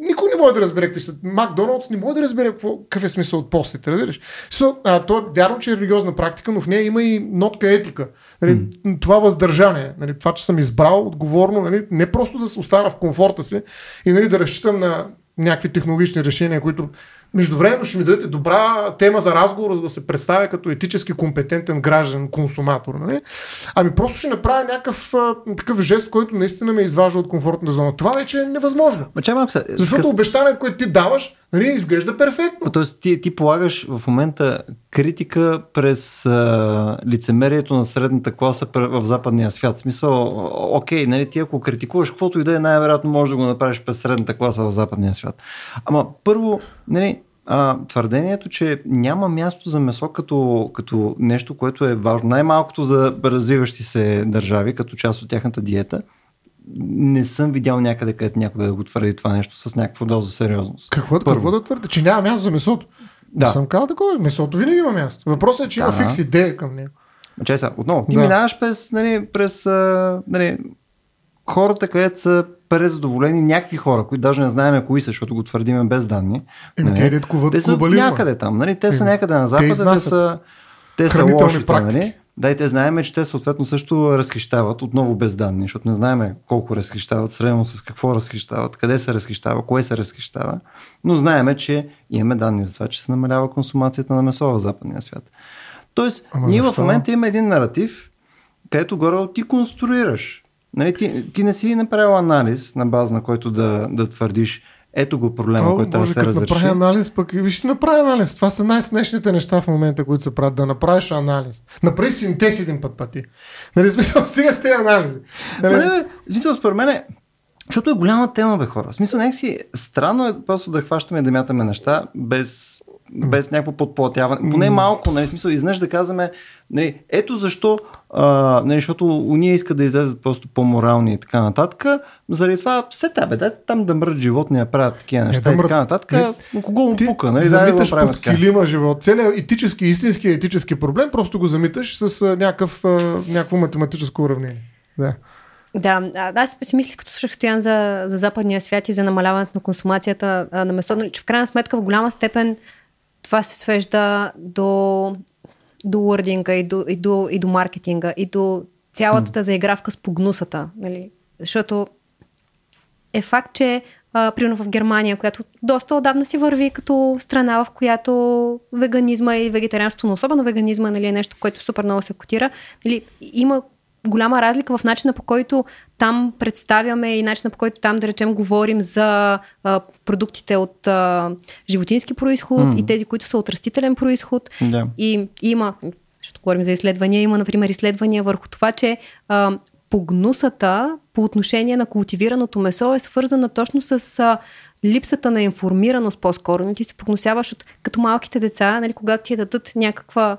Никой не може да разбере какви са. Макдоналдс не може да разбере какво, какъв е смисъл от постите, разбираш? So, а, то е вярно, че е религиозна практика, но в нея има и нотка етика. Нали, mm. Това въздържание, нали, това, че съм избрал отговорно, нали, не просто да се остана в комфорта си и нали, да разчитам на някакви технологични решения, които Междувременно ще ми дадете добра тема за разговор, за да се представя като етически компетентен граждан, консуматор. Нали? Ами просто ще направя някакъв а, такъв жест, който наистина ме изважда от комфортната зона. Това вече е невъзможно. Ма, че, малко, Защото къс... обещанието, което ти даваш, нали, изглежда перфектно. Тоест ти, ти полагаш в момента критика през а, лицемерието на средната класа в западния свят. В смисъл, окей, нали, ти ако критикуваш каквото и да е, най-вероятно можеш да го направиш през средната класа в западния свят. Ама първо, нали, а, твърдението, че няма място за месо като, като нещо, което е важно, най-малкото за развиващи се държави, като част от тяхната диета, не съм видял някъде, където някой да го твърди това нещо с някаква доза сериозност. Какво, какво да твърди? Че няма място за месото? Да. Не съм казал такова. Месото винаги има място. Въпросът е, че да. има фикс идея към него. Чай сега, отново, ти да. минаваш през, нали, през нали, хората, където са презадоволени някакви хора, които даже не знаем кои са, защото го твърдиме без данни. Еми, нали? те, те са някъде там, нали? те са някъде на запада, те, те са, те са лошите, нали? Да, и те знаем, че те съответно също разхищават, отново без данни, защото не знаем колко разхищават, средно с какво разхищават, къде се разхищава, кое се разхищава, но знаем, че имаме данни за това, че се намалява консумацията на месо в западния свят. Тоест, Ама ние защо? в момента имаме един наратив, където горе ти конструираш. Нали, ти, ти не си направил анализ на база на който да, да твърдиш ето го проблема, О, който трябва да се разреши. Направи анализ, пък виж, направи анализ. Това са най-смешните неща в момента, които се правят. Да направиш анализ. Направи синтез един път пъти. Нали, смисъл, стига с тези анализи. Нали? Не, не, смисъл, според мен е, защото е голяма тема, бе хора. В смисъл, нека си странно е просто да хващаме и да мятаме неща без без някакво подплатяване. Поне малко, нали, смисъл, изнъж да казваме, нали, ето защо, а, нали, защото уния искат да излезат просто по-морални и така нататък. Заради това, все табе, да, там да мрат животни, правят такива неща не, и така нататък. Не, кого му пука, нали? Замиташ да, под килима живот. Целият етически, истински етически проблем, просто го замиташ с някакъв, някакво математическо уравнение. Да. Да, аз си мислих, като слушах Стоян за, за западния свят и за намаляването на консумацията на месо, нали, че в крайна сметка в голяма степен това се свежда до, до уърдинга и до, и, до, и до маркетинга и до цялата mm. заигравка с погнусата. Нали? Защото е факт, че а, примерно в Германия, която доста отдавна си върви като страна, в която веганизма и вегетарианството, но особено веганизма нали, е нещо, което супер много се котира, нали, има голяма разлика в начина по който там представяме и начина по който там, да речем, говорим за а, продуктите от а, животински происход mm. и тези, които са от растителен происход. Yeah. И, и има, защото говорим за изследвания, има, например, изследвания върху това, че а, погнусата по отношение на култивираното месо е свързана точно с а, липсата на информираност по-скоро. Ти се погнусяваш от, като малките деца, нали, когато ти дадат някаква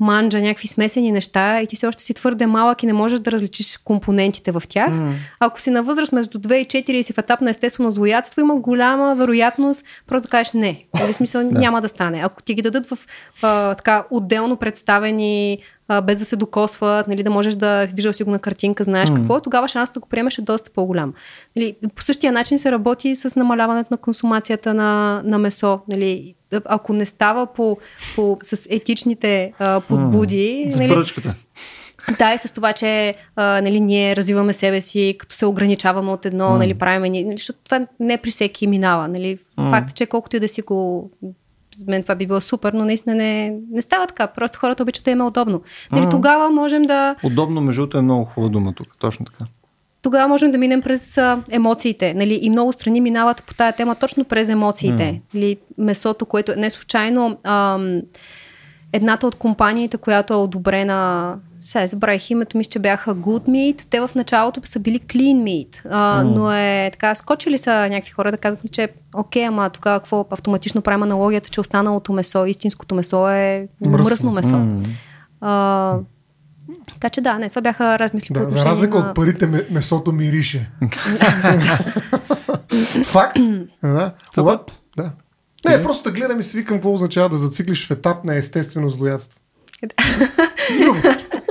манджа, някакви смесени неща и ти си още си твърде малък и не можеш да различиш компонентите в тях. Mm. Ако си на възраст между 2 и 4 и си в етап на естествено злоядство, има голяма вероятност просто да кажеш не. В нали, смисъл да. няма да стане. Ако ти ги дадат в а, така отделно представени а, без да се докосват, нали, да можеш да виждал си го на картинка, знаеш mm. какво е, тогава шансът да го приемеш е доста по-голям. Нали, по същия начин се работи с намаляването на консумацията на, на месо. Нали, ако не става по, по, с етичните а, подбуди. Mm. Нали, с поръчката. Да, и с това, че а, нали, ние развиваме себе си, като се ограничаваме от едно, mm. нали, правиме, нали, защото това не при всеки минава. Нали. Mm. Факт е, че колкото и да си го за мен това би било супер, но наистина не, не става така. Просто хората обичат да има удобно. Нали, тогава можем да... Удобно, между е много хубава дума тук. Точно така. Тогава можем да минем през а, емоциите. Нали? И много страни минават по тая тема точно през емоциите. Mm. Нали? Месото, което не случайно ам, едната от компаниите, която е одобрена сега забравих името, мисля, че бяха Good Meat. Те в началото са били Clean Meat. А, mm. Но е така, скочили са някакви хора да казват ми, че окей, ама тогава какво автоматично правим аналогията, че останалото месо, истинското месо е мръсно, мръсно месо. Mm. А, така че да, не, това бяха размисли да, по За разлика на... от парите, месото мирише. Факт. да. Да. Не, просто да гледам и си викам какво означава да зациклиш в етап на естествено злоядство.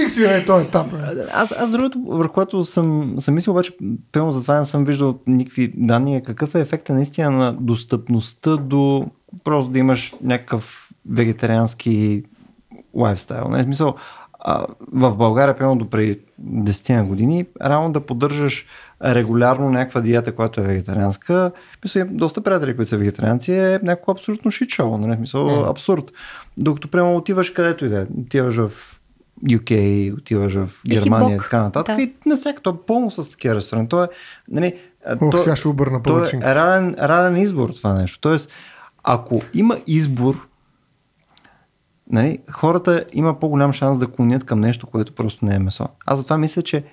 Измислих си на този етап. Аз, аз другото, върху което съм, съм мислил, обаче, пълно за това не съм виждал никакви данни, е какъв е ефекта наистина на достъпността до просто да имаш някакъв вегетариански лайфстайл. Не, смисъл, а, в България, примерно до преди 10 години, реално да поддържаш регулярно някаква диета, която е вегетарианска. Мисля, доста приятели, които са вегетарианци, е някакво абсолютно шит-шоу, нали? Мисъл, mm. абсурд. Докато, прямо отиваш където и да е. Отиваш в UK, отиваш в Германия и така нататък. Да. И всяка, то е пълно с такива ресторанти. То е, нали, Ох, то, сега ще обърна то е рален, рален избор това нещо. Тоест, ако има избор, нали, хората има по-голям шанс да клонят към нещо, което просто не е месо. Аз затова мисля, че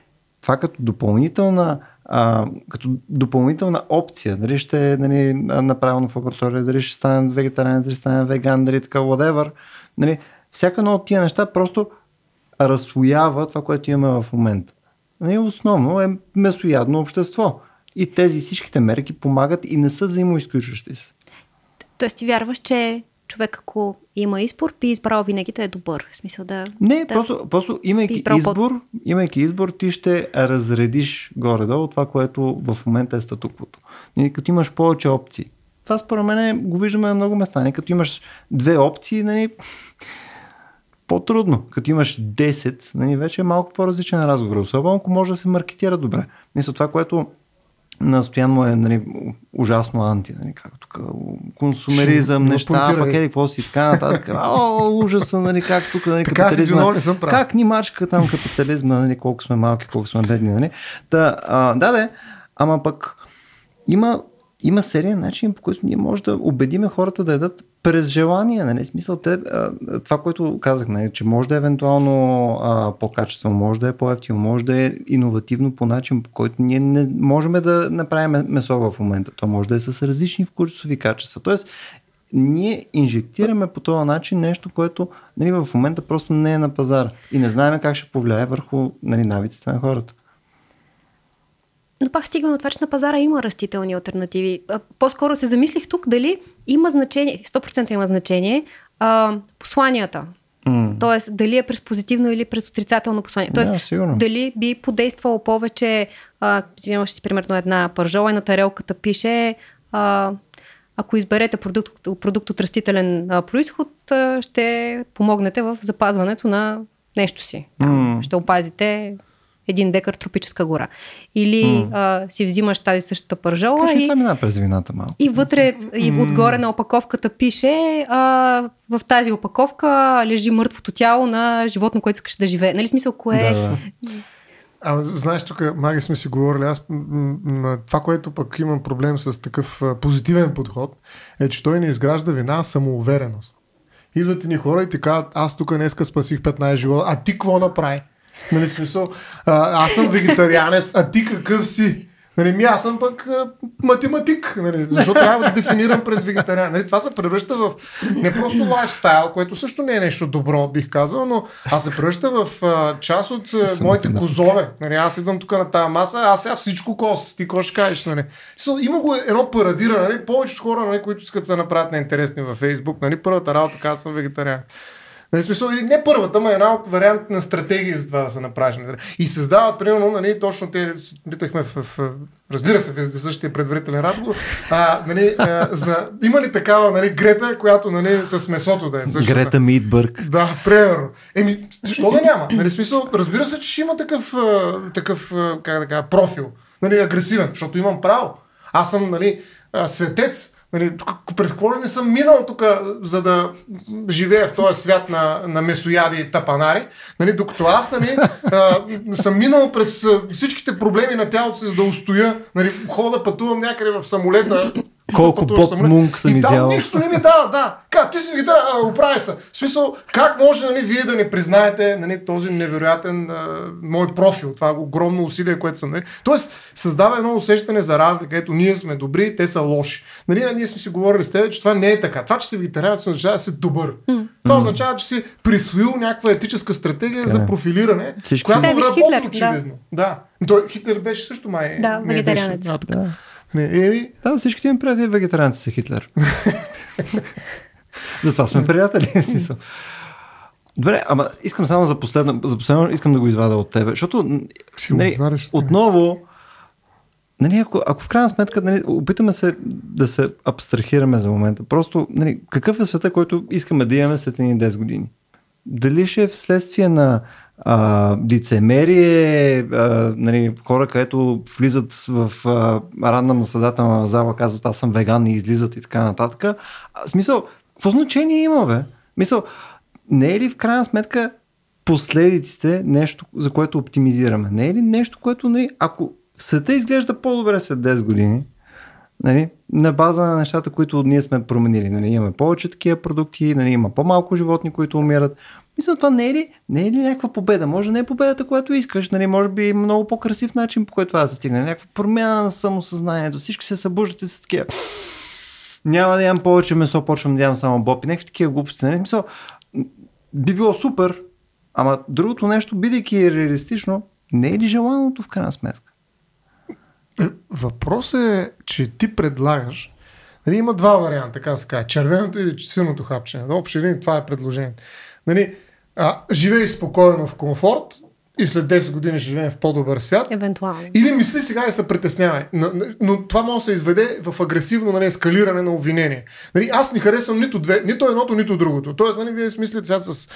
това като допълнителна а, като допълнителна опция, дали ще е нали, направено в лаборатория, дали ще стане вегетариан, дали ще стане веган, дали така, whatever. Нали, всяка едно от тия неща просто разсоява това, което имаме в момента. Нали, основно е месоядно общество. И тези всичките мерки помагат и не са взаимоизключващи се. Тоест ти вярваш, че човек, ако има избор, би избрал винаги да е добър. В смисъл да. Не, да, просто, просто имайки избор, под... имайки избор, ти ще разредиш горе-долу това, което в момента е статуквото. И като имаш повече опции. Това според мен го виждаме на много места. Не, като имаш две опции, нали, по-трудно. Като имаш 10, нали, вече е малко по-различен разговор. Особено ако може да се маркетира добре. Мисля, това, което настоянно е нали, ужасно анти, нали, как тук консумеризъм, Ши, неща, пък еди, какво си, така нататък. О, ужаса, нали, как тук, нали, така, капитализма. Не съм как ни мачка там капитализма, нали, колко сме малки, колко сме бедни, нали. Да, а, да, да, ама пък има има серия начин, по който ние може да убедиме хората да ядат през желание. Нали? Смисъл, те, това, което казах, нали, че може да е евентуално а, по-качествено, може да е по-ефтино, може да е иновативно по начин, по който ние не можем да направим месо в момента. То може да е с различни вкусови качества. Тоест, ние инжектираме по този начин нещо, което нали, в момента просто не е на пазара и не знаем как ще повлияе върху нали, навиците на хората. Но пак стигаме до това, че на пазара има растителни альтернативи. По-скоро се замислих тук дали има значение, 100% има значение, а, посланията. Mm. Тоест, дали е през позитивно или през отрицателно послание. Тоест, yeah, дали би подействало повече, а, си примерно една пържола и на тарелката пише а, ако изберете продукт, продукт от растителен а, происход, а, ще помогнете в запазването на нещо си. Mm. Ще опазите един декар тропическа гора. Или mm. а, си взимаш тази същата пържола. Кажи, и, това мина през вината малко. И вътре, и mm. отгоре на опаковката пише а, в тази опаковка лежи мъртвото тяло на животно, което искаш да живее. Нали смисъл, кое да, да. А, знаеш, тук, Маги, сме си говорили, аз това, което пък имам проблем с такъв позитивен подход, е, че той не изгражда вина, а самоувереност. Идват ни хора и ти казват, аз тук днеска спасих 15 живота, а ти какво направи? Нали, смисъл, а, аз съм вегетарианец, а ти какъв си? Нали, ми аз съм пък а, математик, нали, защото трябва да дефинирам през вегетариан. Нали, това се превръща в не просто лайфстайл, което също не е нещо добро, бих казал, но аз се превръща в а, част от а, моите козове. Нали, аз идвам тук на тази маса, аз сега всичко кос. Ти какво ще кажеш? Нали? Има го едно парадиране. Нали, повечето хора, нали, които искат да се направят неинтересни във Фейсбук, нали, първата работа казвам съм вегетариан. Нали, смисъл, не първата, но една от вариант на стратегия за това да се направи. И създават, примерно, нали, точно те, питахме в, в, разбира се, в същия предварителен разговор, а, нали, а, за, има ли такава нали, Грета, която нали, с месото да е същата? Грета Мидбърг. Да, примерно. Еми, защо да няма? Нали, смисъл, разбира се, че ще има такъв, такъв как да кажа, профил, нали, агресивен, защото имам право. Аз съм нали, светец, Нали, през какво ли не съм минал тук, за да живея в този свят на, на месояди и тапанари, нали, докато аз нали, а, съм минал през всичките проблеми на тялото си, за да устоя, нали, хода, пътувам някъде в самолета, колко боб мунк съм изял. там нищо не ми дава, да. Как, ти си да, оправи се. В смисъл, как може нали, вие да не признаете нали, този невероятен а, мой профил, това огромно усилие, което съм. Нали. Тоест, създава едно усещане за разлика. Ето, ние сме добри, те са лоши. Нали, ние сме си говорили с теб, че това не е така. Това, че си вегетарианец, означава да си добър. Mm. Това означава, че си присвоил някаква етическа стратегия yeah. за профилиране, Всички. която работи очевидно. Да. да. Той Хитлер беше също май. Да, вегетарианец. Да. Не, еми... Да, всичките ми приятели вегетарианци са Хитлер. Затова сме приятели. Добре, ама искам само за последно, за последно искам да го извада от тебе, защото нали, извадиш, отново, нали, ако, ако в крайна сметка нали, опитаме се да се абстрахираме за момента, просто нали, какъв е света, който искаме да имаме след едни 10 години? Дали ще е вследствие на а, лицемерие, а, нали, хора, където влизат в а, рандъм наседателна зала, казват аз съм веган и излизат и така нататък. А, смисъл, какво значение има, бе? Мисъл, не е ли в крайна сметка последиците нещо, за което оптимизираме? Не е ли нещо, което, нали, ако света изглежда по-добре след 10 години, нали, на база на нещата, които ние сме променили. Нали, имаме повече такива продукти, нали, има по-малко животни, които умират. Мисля, това не е ли, не е ли някаква победа? Може не е победата, която искаш, нали, може би много по-красив начин, по който това да се стигне. Някаква промяна на самосъзнанието. Всички се събуждат и са такива. Няма да ям повече месо, почвам да ям само боб и някакви такива глупости. Нали? Мисъл, би било супер, ама другото нещо, бидейки реалистично, не е ли желаното в крайна сметка? Е, Въпросът е, че ти предлагаш. Нали, има два варианта, така се каже. Червеното или силното хапчене. В общи линии това е предложението. Нали, а, живей спокойно в комфорт и след 10 години ще живеем в по-добър свят. Евентуално. Или мисли сега и се притеснявай. Но, но това може да се изведе в агресивно нали, ескалиране на обвинение. Нали, аз не харесвам нито, две, нито едното, нито другото. Тоест, нали, вие смислите сега с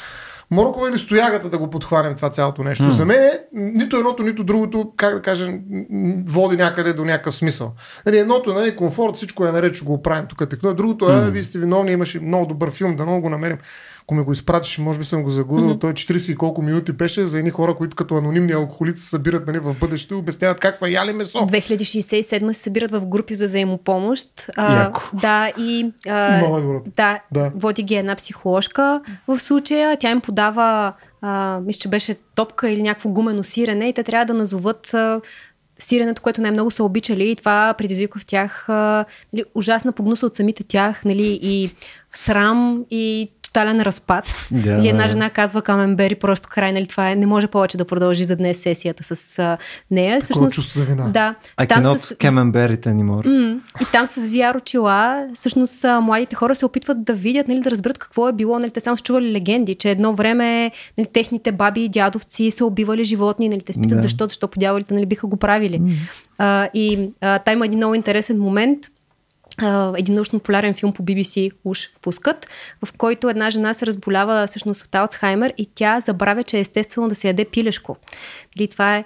моркова или стоягата да го подхванем това цялото нещо. Mm. За мен е, нито едното, нито другото, как да кажем, м, води някъде до някакъв смисъл. Нали, едното е нали, комфорт, всичко е наред, че го правим тук. Тъкно. Другото е, Mm. вие сте виновни, имаше много добър филм, да много го намерим. Ако ми го изпратиш, може би съм го загубил. Mm-hmm. Той 40 и колко минути беше за едни хора, които като анонимни алкохолици се събират нали, в бъдеще и обясняват как са яли месо. 2067 се събират в групи за взаимопомощ. А, Яко. да, и а, Много е добро. да, Да. води ги една психоложка в случая. Тя им подава, а, мисля, че беше топка или някакво гумено сирене и те трябва да назоват а, сиренето, което най-много са обичали и това предизвиква в тях а, нали, ужасна погнуса от самите тях нали, и срам и тотален разпад. Да, Или една жена казва Каменбери просто край, нали, това е, не може повече да продължи за днес сесията с а, нея. Такова чувство за вина. Да, I там cannot с, camembert anymore. М, и там с VR очила, всъщност а, младите хора се опитват да видят, нали, да разберат какво е било. Нали, те само са чували легенди, че едно време нали, техните баби и дядовци са убивали животни. Нали, те се питат Да. защо, защо по дяволите нали, биха го правили. А, и а, там има един много интересен момент. Един научно-популярен филм по BBC уж пускат, в който една жена се разболява всъщност от Алцхаймер и тя забравя, че е естествено да се яде пилешко. Или това е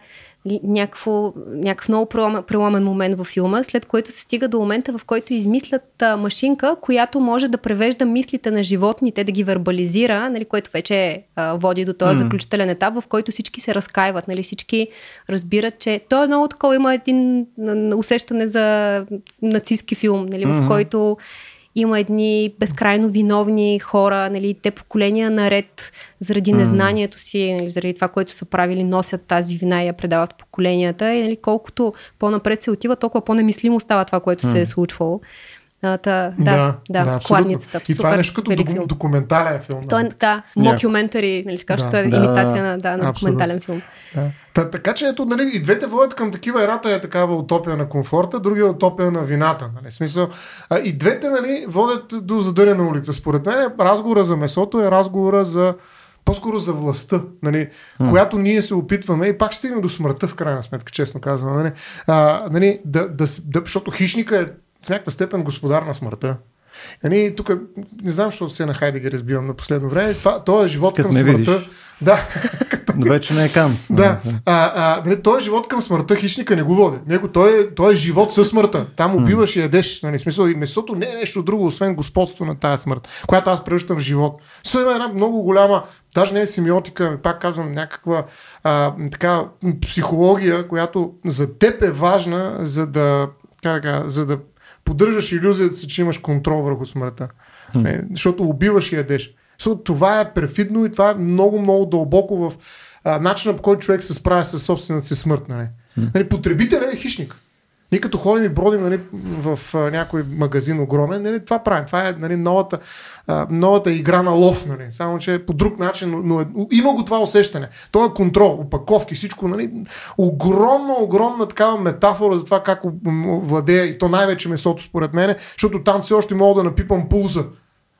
някакво, някакъв много преломен, момент във филма, след което се стига до момента, в който измислят а, машинка, която може да превежда мислите на животните, да ги вербализира, нали, което вече а, води до този mm. заключителен етап, в който всички се разкаиват, нали, всички разбират, че то е много такова, има един усещане за нацистски филм, нали, в който има едни безкрайно виновни хора, нали, те поколения наред, заради незнанието си, нали, заради това, което са правили, носят тази вина и я предават поколенията. И нали, колкото по-напред се отива, толкова по-немислимо става това, което се е случвало. А, та, да, да, да, абсолютно. кладницата. И това е нещо като филм. документален филм. Той, нали? да, мокюментари, нали се казва, Да. да, е Да. имитация на, да, на документален филм. Да. Та, така че ето, нали, и двете водят към такива. Едната е такава утопия на комфорта, другия е утопия на вината. Нали? Смисъл, а, и двете нали, водят до задънена улица. Според мен разговора за месото е разговора за по-скоро за властта, нали, която ние се опитваме и пак ще стигнем до смъртта в крайна сметка, честно казвам. Нали, а, нали, да, да, да, защото хищника е в някаква степен господар на смъртта. Нали, тук не знам, защото се на Хайдегер разбивам на последно време. Това, той е живот към ме видиш. смъртта. Да, вече не е канц. да, а, а, нали, той е живот към смъртта, хищника не го води. Него, той, е, той е живот със смъртта. Там убиваш и ядеш. Нали, смисъл, и месото не е нещо друго, освен господство на тази смърт, която аз превръщам в живот. Също има една много голяма, даже не е семиотика, пак казвам, някаква а, така, психология, която за теб е важна, за да, как, за да поддържаш иллюзията си, че имаш контрол върху смъртта. Не, защото убиваш и ядеш. So, това е перфидно и това е много, много дълбоко в а, начина по който човек се справя с собствената си смърт. Нали? Нали, потребителя е хищник. Ние като ходим и бродим нали, в някой магазин огромен, нали, това правим. Това е нали, новата, новата игра на лов. Нали. Само, че по друг начин, но, но е, има го това усещане. То е контрол, опаковки, всичко. Нали. Огромна, огромна такава метафора за това как м, владее и то най-вече месото според мен, защото там все още мога да напипам пулса.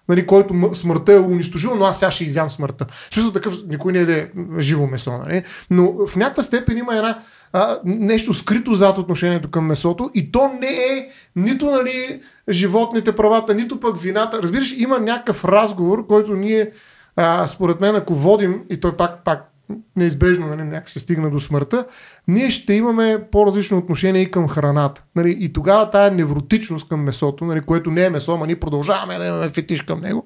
нали, който смъртта е унищожил, но аз сега ще изям смъртта. Чувство такъв, никой не е живо месо, нали? но в някаква степен има една а, нещо скрито зад отношението към месото и то не е нито нали, животните правата, нито пък вината. Разбираш, има някакъв разговор, който ние а, според мен, ако водим, и той пак, пак неизбежно нали, някак се стигна до смъртта, ние ще имаме по-различно отношение и към храната. Нали, и тогава тая невротичност към месото, нали, което не е месо, ама ние продължаваме да имаме фетиш към него,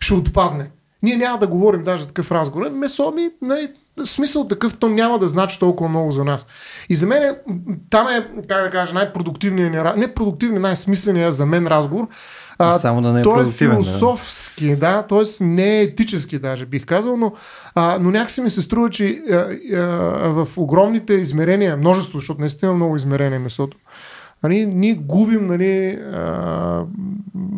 ще отпадне. Ние няма да говорим даже такъв разговор. Месо ми, нали, смисъл такъв, то няма да значи толкова много за нас. И за мен е, там е, как да кажа, най-продуктивният, не продуктивният, най-смисленият за мен разговор, а, Само да не е той е философски, да, да т.е. не е етически даже бих казал, но, а, но някакси ми се струва, че а, а, в огромните измерения, множество, защото наистина много измерения месото, нали, ние губим нали, а,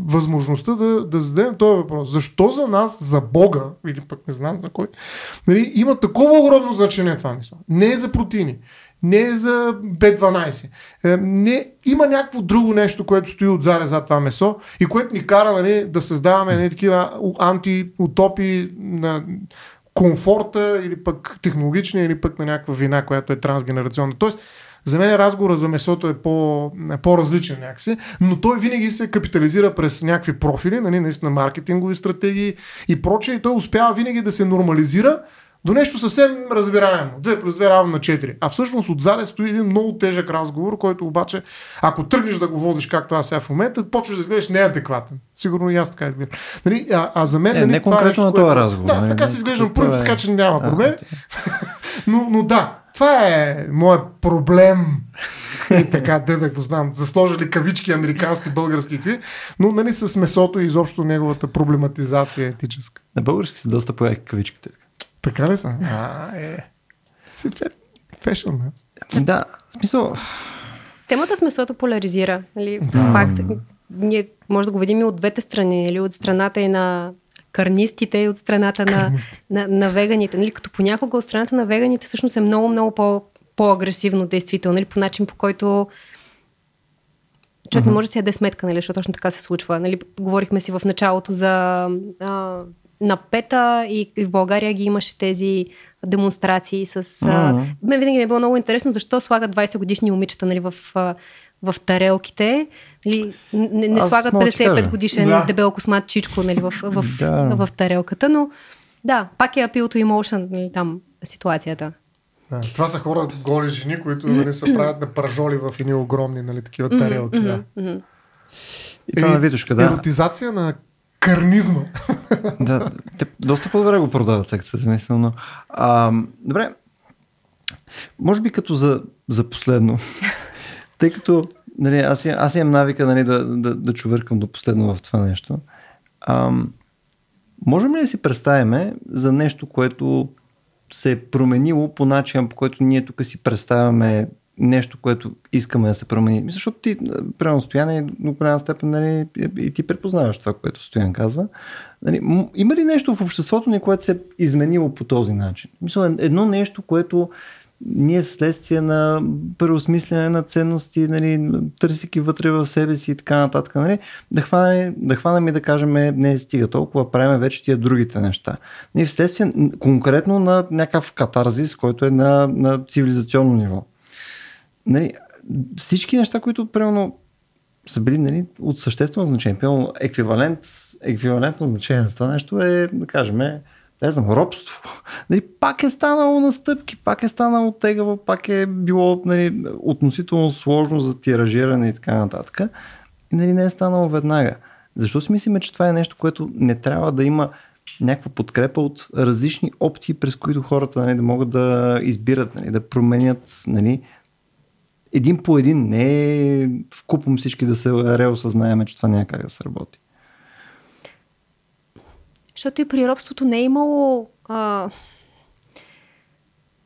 възможността да, да зададем този въпрос. Защо за нас, за Бога, или пък не знам за кой, нали, има такова огромно значение това месо? Не е за протеини не е за B12. Е, не, има някакво друго нещо, което стои отзаде за това месо и което ни кара нали, да създаваме не, такива антиутопии на комфорта или пък технологични или пък на някаква вина, която е трансгенерационна. Тоест, за мен разговора за месото е по, е по-различен някакси, но той винаги се капитализира през някакви профили, нали, наистина маркетингови стратегии и прочее, и той успява винаги да се нормализира до нещо съвсем разбираемо. 2 плюс 2 равно на 4. А всъщност отзаде стои един много тежък разговор, който обаче, ако тръгнеш да го водиш както аз сега в момента, почваш да изглеждаш неадекватен. Сигурно и аз така изглеждам. Нали, а, а, за мен. Е, нали, не това конкретно нещо, на този което... разговор. Да, аз така си изглеждам е... така че няма проблем. но, но да, това е моят проблем. и така, де да го знам, засложили кавички американски, български какви, но нали с месото и изобщо неговата проблематизация е етическа. На български се доста появиха кавичките. Така ли са? А, е. Си фешън, Да, в смисъл... Темата с месото поляризира. Нали? Да. Факт. Ние може да го видим и от двете страни. Или от страната и на карнистите и от страната на, на, на веганите. Нали? Като понякога от страната на веганите всъщност е много, много по, по-агресивно действително. Нали? По начин, по който човек uh-huh. не може да си яде сметка, нали? защото точно така се случва. Нали? Говорихме си в началото за а, на пета и, и в България ги имаше тези демонстрации с... Mm-hmm. мен винаги ми е било много интересно защо слагат 20 годишни момичета нали, в, в тарелките. Нали, не, не слагат 55 годишен да. дебел космат чичко нали, в, в, в, да. в, в тарелката, но да, пак е appeal to emotion нали, там ситуацията. Да, това са хора, голи жени, които нали, се правят на пържоли в едни огромни нали, такива тарелки. Да. И това на Витушка, да. Еротизация на карнизма. да, те доста по-добре го продават, сега се замисля, но... А, добре, може би като за, за последно, тъй като нали, аз, аз имам навика нали, да, да, да чувъркам до последно в това нещо. А, можем ли да си представяме за нещо, което се е променило по начин, по който ние тук си представяме нещо, което искаме да се промени. Защото ти, примерно, Стояне, до голяма степен, нали, и ти препознаваш това, което Стоян казва. Нали, има ли нещо в обществото ни, което се е изменило по този начин? Мисля, едно нещо, което ние вследствие на преосмислене на ценности, нали, търсики вътре в себе си и така нататък, нали, да, хванем, да хванем и да кажем, не стига толкова, правим вече тия другите неща. Ние вследствие конкретно на някакъв катарзис, който е на, на цивилизационно ниво нали, всички неща, които примерно са били нали, от съществено значение. Примерно еквивалент, еквивалентно значение за това нещо е, да кажем, не знам, робство. Нали, пак е станало на стъпки, пак е станало тегаво, пак е било нали, относително сложно за тиражиране и така нататък. И нали, не е станало веднага. Защо си мислиме, че това е нещо, което не трябва да има някаква подкрепа от различни опции, през които хората нали, да могат да избират, нали, да променят нали, един по един, не е в купом всички да се реосъзнаеме, че това няма как да се работи. Защото и при робството не е имало а,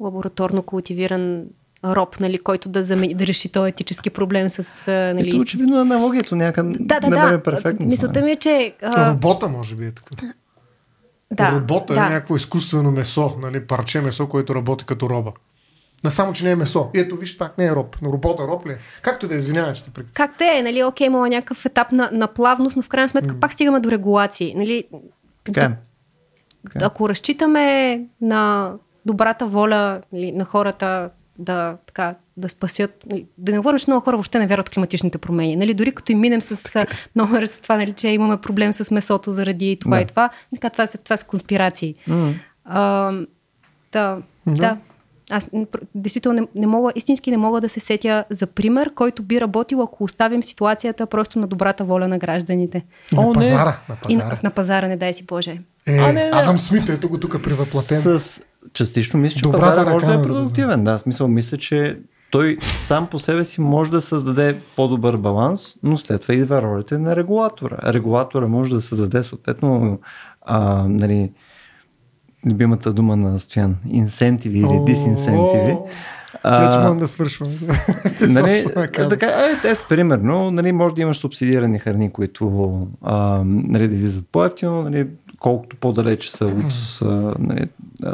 лабораторно култивиран роб, нали, който да, замени, да реши този етически проблем с... Нали, Ето очевидно аналогията някъде да, да, не да. перфектно. Мисълта ми е, че... А... Робота може би е така. Да, Робота е да. е някакво изкуствено месо, нали, парче месо, което работи като роба. На само, че не е месо. И ето, виж, пак не е роб. Но робота роб ли е? Както да е, извинявай, те прекъсвам. Как те е, нали, окей, имала някакъв етап на, на плавност, но в крайна сметка пак стигаме до регулации. Нали, Така е. Така е. ако разчитаме на добрата воля нали, на хората да, така, да спасят, да не говорим, че много хора въобще не вярват в климатичните промени. Нали, дори като им минем с номер с това, нали, че имаме проблем с месото заради това Да. и това, така, това, са, това са конспирации. М. А, да, Да. да. Аз действително не, не мога, истински не мога да се сетя за пример, който би работил, ако оставим ситуацията просто на добрата воля на гражданите. И на О, не. пазара. На И пазара. на, на пазара, не дай си Боже. Е, А, не, не. Адам Смит, ето го тук превъплатен. С частично мисля, че Добрата пазара може да е на продуктивен. Да, смисъл мисля, че той сам по себе си може да създаде по-добър баланс, но след това идва ролите на регулатора. Регулатора може да създаде съответно а, нали, любимата дума на Стоян, инсентиви или дисинсентиви. Вече можем да свършваме. нали, казвам. така, е, е, примерно, нали, може да имаш субсидирани храни, които а, нали, да излизат по-ефтино, нали, колкото по-далече са от нали,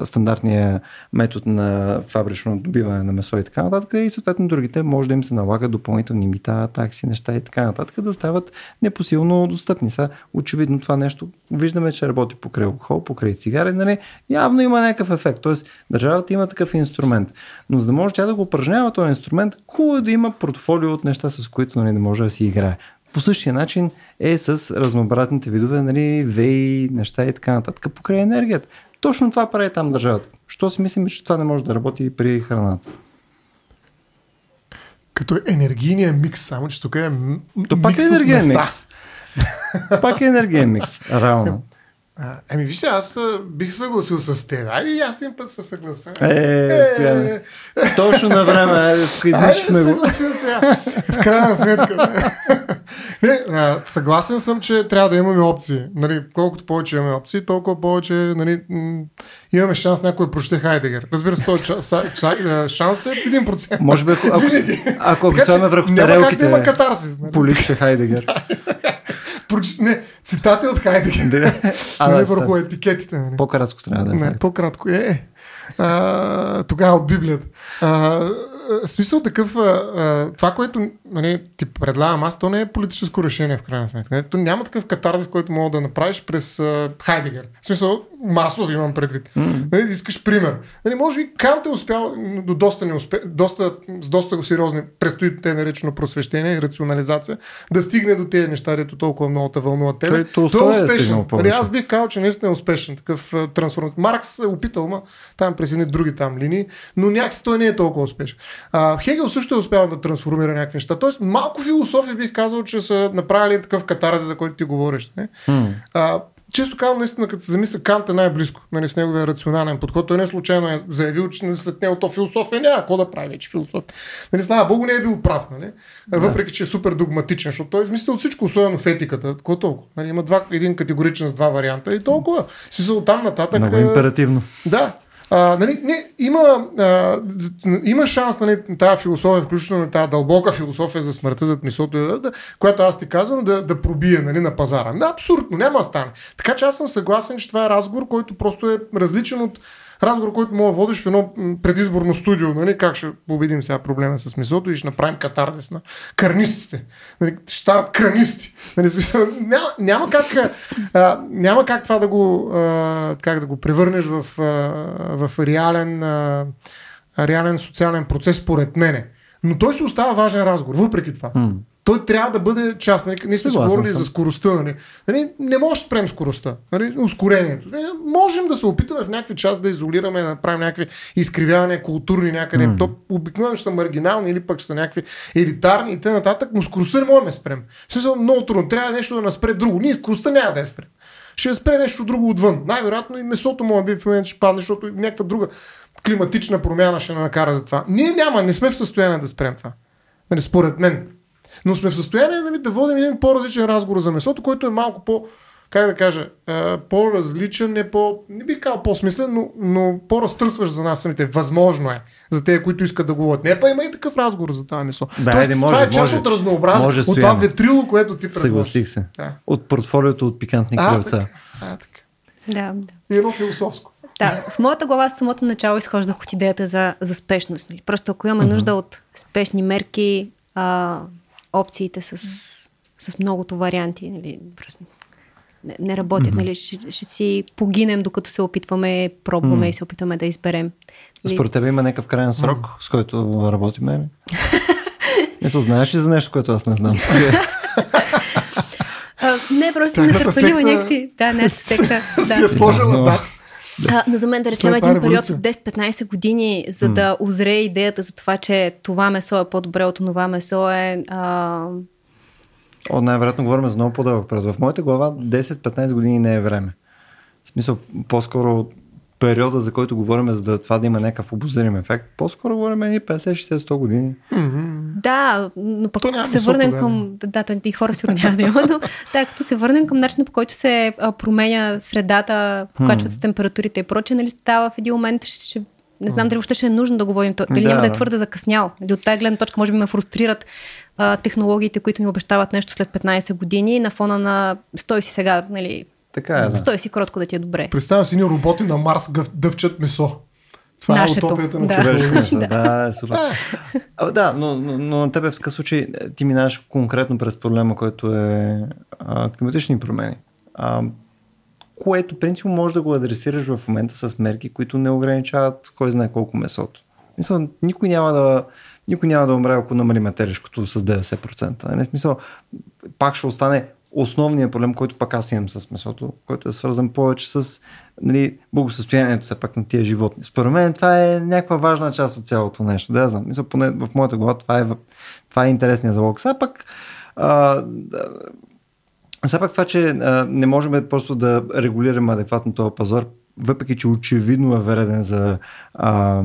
стандартния метод на фабрично добиване на месо и така нататък и съответно другите може да им се налага допълнителни мита, такси, неща и така нататък да стават непосилно достъпни. Са, очевидно това нещо виждаме, че работи покрай алкохол, покрай цигари, нали, явно има някакъв ефект. Тоест държавата има такъв инструмент. Но за да може тя да го упражнява този инструмент, хубаво е да има портфолио от неща, с които нали, да може да си играе. По същия начин е с разнообразните видове, нали, ВЕИ, неща и така нататък, покрай енергията. Точно това прави там държавата. Що си мислим, че това не може да работи и при храната? Като енергийния микс, само че тук е м- То пак е енергиен микс. пак е енергиен микс, реално. А, ами вижте, аз а, бих съгласил с теб. Айде и аз един път се съглася. Е, стояне. Точно на време, измишлихме Айде, съгласил сега. В крайна сметка. не, а, съгласен съм, че трябва да имаме опции. Нали, колкото повече имаме опции, толкова повече нали, м- имаме шанс някой да прочете Хайдегер. Разбира се, този а, шанс е 1%. Може би, ако, ако, ако, ако върху как да тарелките, има катарсис. Нали? поличше Хайдегер. Не, цитати от Хайдегер. Да. А, нали, да, върху етикетите. Нали? По-кратко трябва да е. Не, по-кратко е. А, тогава от Библията. А, а, смисъл такъв, а, а, това, което нали, ти предлагам аз, то не е политическо решение в крайна сметка. Не, то няма такъв катарзис, който мога да направиш през а, Хайдегер. В смисъл, масово имам предвид. Mm. Нали, искаш пример. Нали, може би Кант е успял до доста, неуспе, доста, с доста сериозни, предстои те наречено просвещение и рационализация, да стигне до тези неща, дето толкова много те вълнуват тебе. Той Толстой е стигнал Нали, аз бих казал, че наистина е успешен такъв трансформат. Маркс е опитал, ма там през едни други там линии, но някакси той не е толкова успешен. А, Хегел също е успял да трансформира някакви неща. Тоест, малко философия бих казал, че са направили такъв катарзи, за който ти говориш. Не? А, често казвам, наистина, като се замисля, Кант е най-близко нали, с неговия рационален подход. Той не случайно е заявил, че нали, след него то философия няма какво да прави вече философия. Нали, слава Богу, не е бил прав, нали? въпреки че е супер догматичен, защото той е измислил от всичко, особено в етиката. Какво толкова? Нали, има два, един категоричен с два варианта и толкова. Смисъл, там нататък. Много а, императивно. да. А, нали, не, има, а, има шанс нали, тази философия, включително тази дълбока философия за смъртта, зад мисълта, да, да, която аз ти казвам, да, да пробие нали, на пазара. Не, абсурдно, няма да стане. Така че аз съм съгласен, че това е разговор, който просто е различен от разговор, който мога водиш в едно предизборно студио. Нали, как ще победим сега проблема с мисълта и ще направим катарзис на карнистите. Нали, ще станат кранисти. Нали, няма, няма, как, а, няма как това да го, а, как да го превърнеш в, а, в реален, а, реален социален процес, според мене. Но той си остава важен разговор, въпреки това. М. Той трябва да бъде част. Нали? Ние сме говорили за скоростта. Нали? Нали? Не може да спрем скоростта. Нали? Ускорението. Не, можем да се опитаме в някакви част да изолираме, да направим някакви изкривявания културни някъде. То обикновено ще са маргинални или пък ще са някакви елитарни и т.н. Но скоростта не можем да спрем. В смисъл много трудно. Трябва нещо да наспре друго. Ние скоростта няма да я спрем. Ще я спре нещо друго отвън. Най-вероятно и месото може би в момента ще падне, защото някаква друга климатична промяна ще накара за това. Ние няма, не сме в състояние да спрем това. Нали, според мен. Но сме в състояние нали, да водим един по-различен разговор за месото, който е малко по, как да кажа, по-различен, не, по, не бих казал по-смислен, но, но по-разтърсващ за нас самите. Възможно е за тези, които искат да говорят. Не, па има и такъв разговор за това месо. Да, Тоест, айде, може, това е част може. от разнообразие, Може, от това ветрило, което ти предложи. Съгласих се. Да. От портфолиото от пикантни А, крилца. така. А, така. Да, да. И едно философско. Да, в моята глава в самото начало изхождах от идеята за, за спешност. Нали? Просто ако имаме нужда от спешни мерки, а, опциите с, с многото варианти нали? не, не работят. Нали? Ще, ще си погинем, докато се опитваме, пробваме и се опитваме да изберем. Нали? Според теб има някакъв крайен срок, с който работиме? Мисля, знаеш ли за нещо, което аз не знам? А, не, просто има търпелива някакси. Да, нашата секта. Да. си е сложила, да. А, но за мен да речем един период от 10-15 години, за да озрее идеята за това, че това месо е по-добре от това месо е... А... О, най-вероятно говорим за много по-дълъг период. В моята глава 10-15 години не е време. В смисъл, по-скоро периода, за който говорим, за да, това да има някакъв обозрим ефект, по-скоро говорим и 50-60-100 години. Mm-hmm. Да, но пък ако се върнем към... Да, да, и хора сигурно няма да има, но да, като се върнем към начина по който се а, променя средата, покачват се температурите и прочее, нали става в един момент ще, не знам дали въобще ще е нужно да говорим, дали да, няма да е твърде закъснял. Дали от тази гледна точка може би ме фрустрират а, технологиите, които ми обещават нещо след 15 години на фона на стой си сега, нали, така е, да. Стой си кротко да ти е добре. Представям си ни роботи на Марс дъвчат месо. Това е Нашето. е утопията на да. човешко месо. да, е супер. А, да, но, но, но на тебе в такъв случай ти минаваш конкретно през проблема, който е а, климатични промени. А, което принципно може да го адресираш в момента с мерки, които не ограничават кой знае колко месото. Мисля, никой няма да, никой няма да умре, ако намалиме телешкото с 90%. Не, смисъл, пак ще остане основният проблем, който пак аз имам с месото, който е свързан повече с нали, благосъстоянието все пак на тия животни. Според мен това е някаква важна част от цялото нещо. Да, знам. Мисля, поне в моята глава това е, това е интересният залог. Сега пак а, все пак това, че а, не можем просто да регулираме адекватно този пазар, въпреки че очевидно е вреден за, а,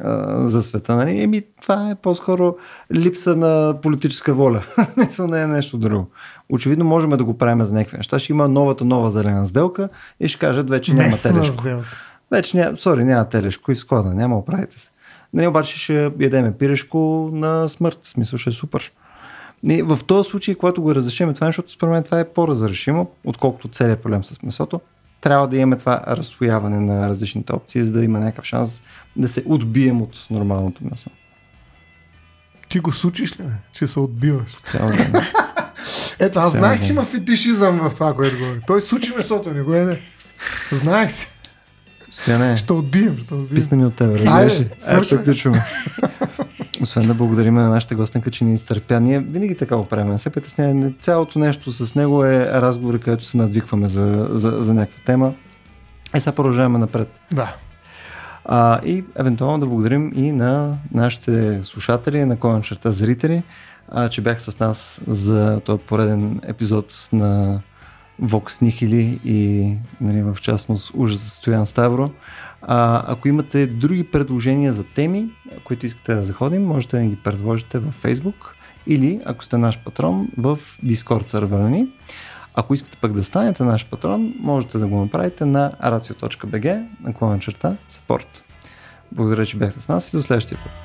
а, за света, нали? Еми, това е по-скоро липса на политическа воля. Не е нещо друго. Очевидно можем да го правим за някакви неща. Ще има новата нова зелена сделка и ще кажат, вече няма Месна телешко. Сделка. Вече няма, сори, няма телешко и склада, няма оправите се. Нали, обаче ще ядеме пирешко на смърт. В смисъл ще е супер. И в този случай, когато го разрешим това, защото според мен това е по-разрешимо, отколкото целият проблем с месото, трябва да имаме това разстояване на различните опции, за да има някакъв шанс да се отбием от нормалното месо. Ти го случиш ли, че се отбиваш? Цял ден. Ето, аз знаех, че има фетишизъм в това, което говори. Той сучи месото, не го еде. Знаех си. Стояне. Ще отбием, ще отбием. Писна ми от тебе, разбираш? Айде, Освен да благодарим на нашата гостенка, че ни изтърпя. Ние винаги така го правим. се притеснява. Цялото нещо с него е разговори, където се надвикваме за, за, за някаква тема. Е, сега продължаваме напред. Да. А, и евентуално да благодарим и на нашите слушатели, на коен черта зрители, че бях с нас за този пореден епизод на Vox Nihili и нали, в частност ужас за Стоян Ставро. А, ако имате други предложения за теми, които искате да заходим, можете да ги предложите във Facebook или ако сте наш патрон в Discord сервера ни. Ако искате пък да станете наш патрон, можете да го направите на racio.bg на черта support. Благодаря, че бяхте с нас и до следващия път.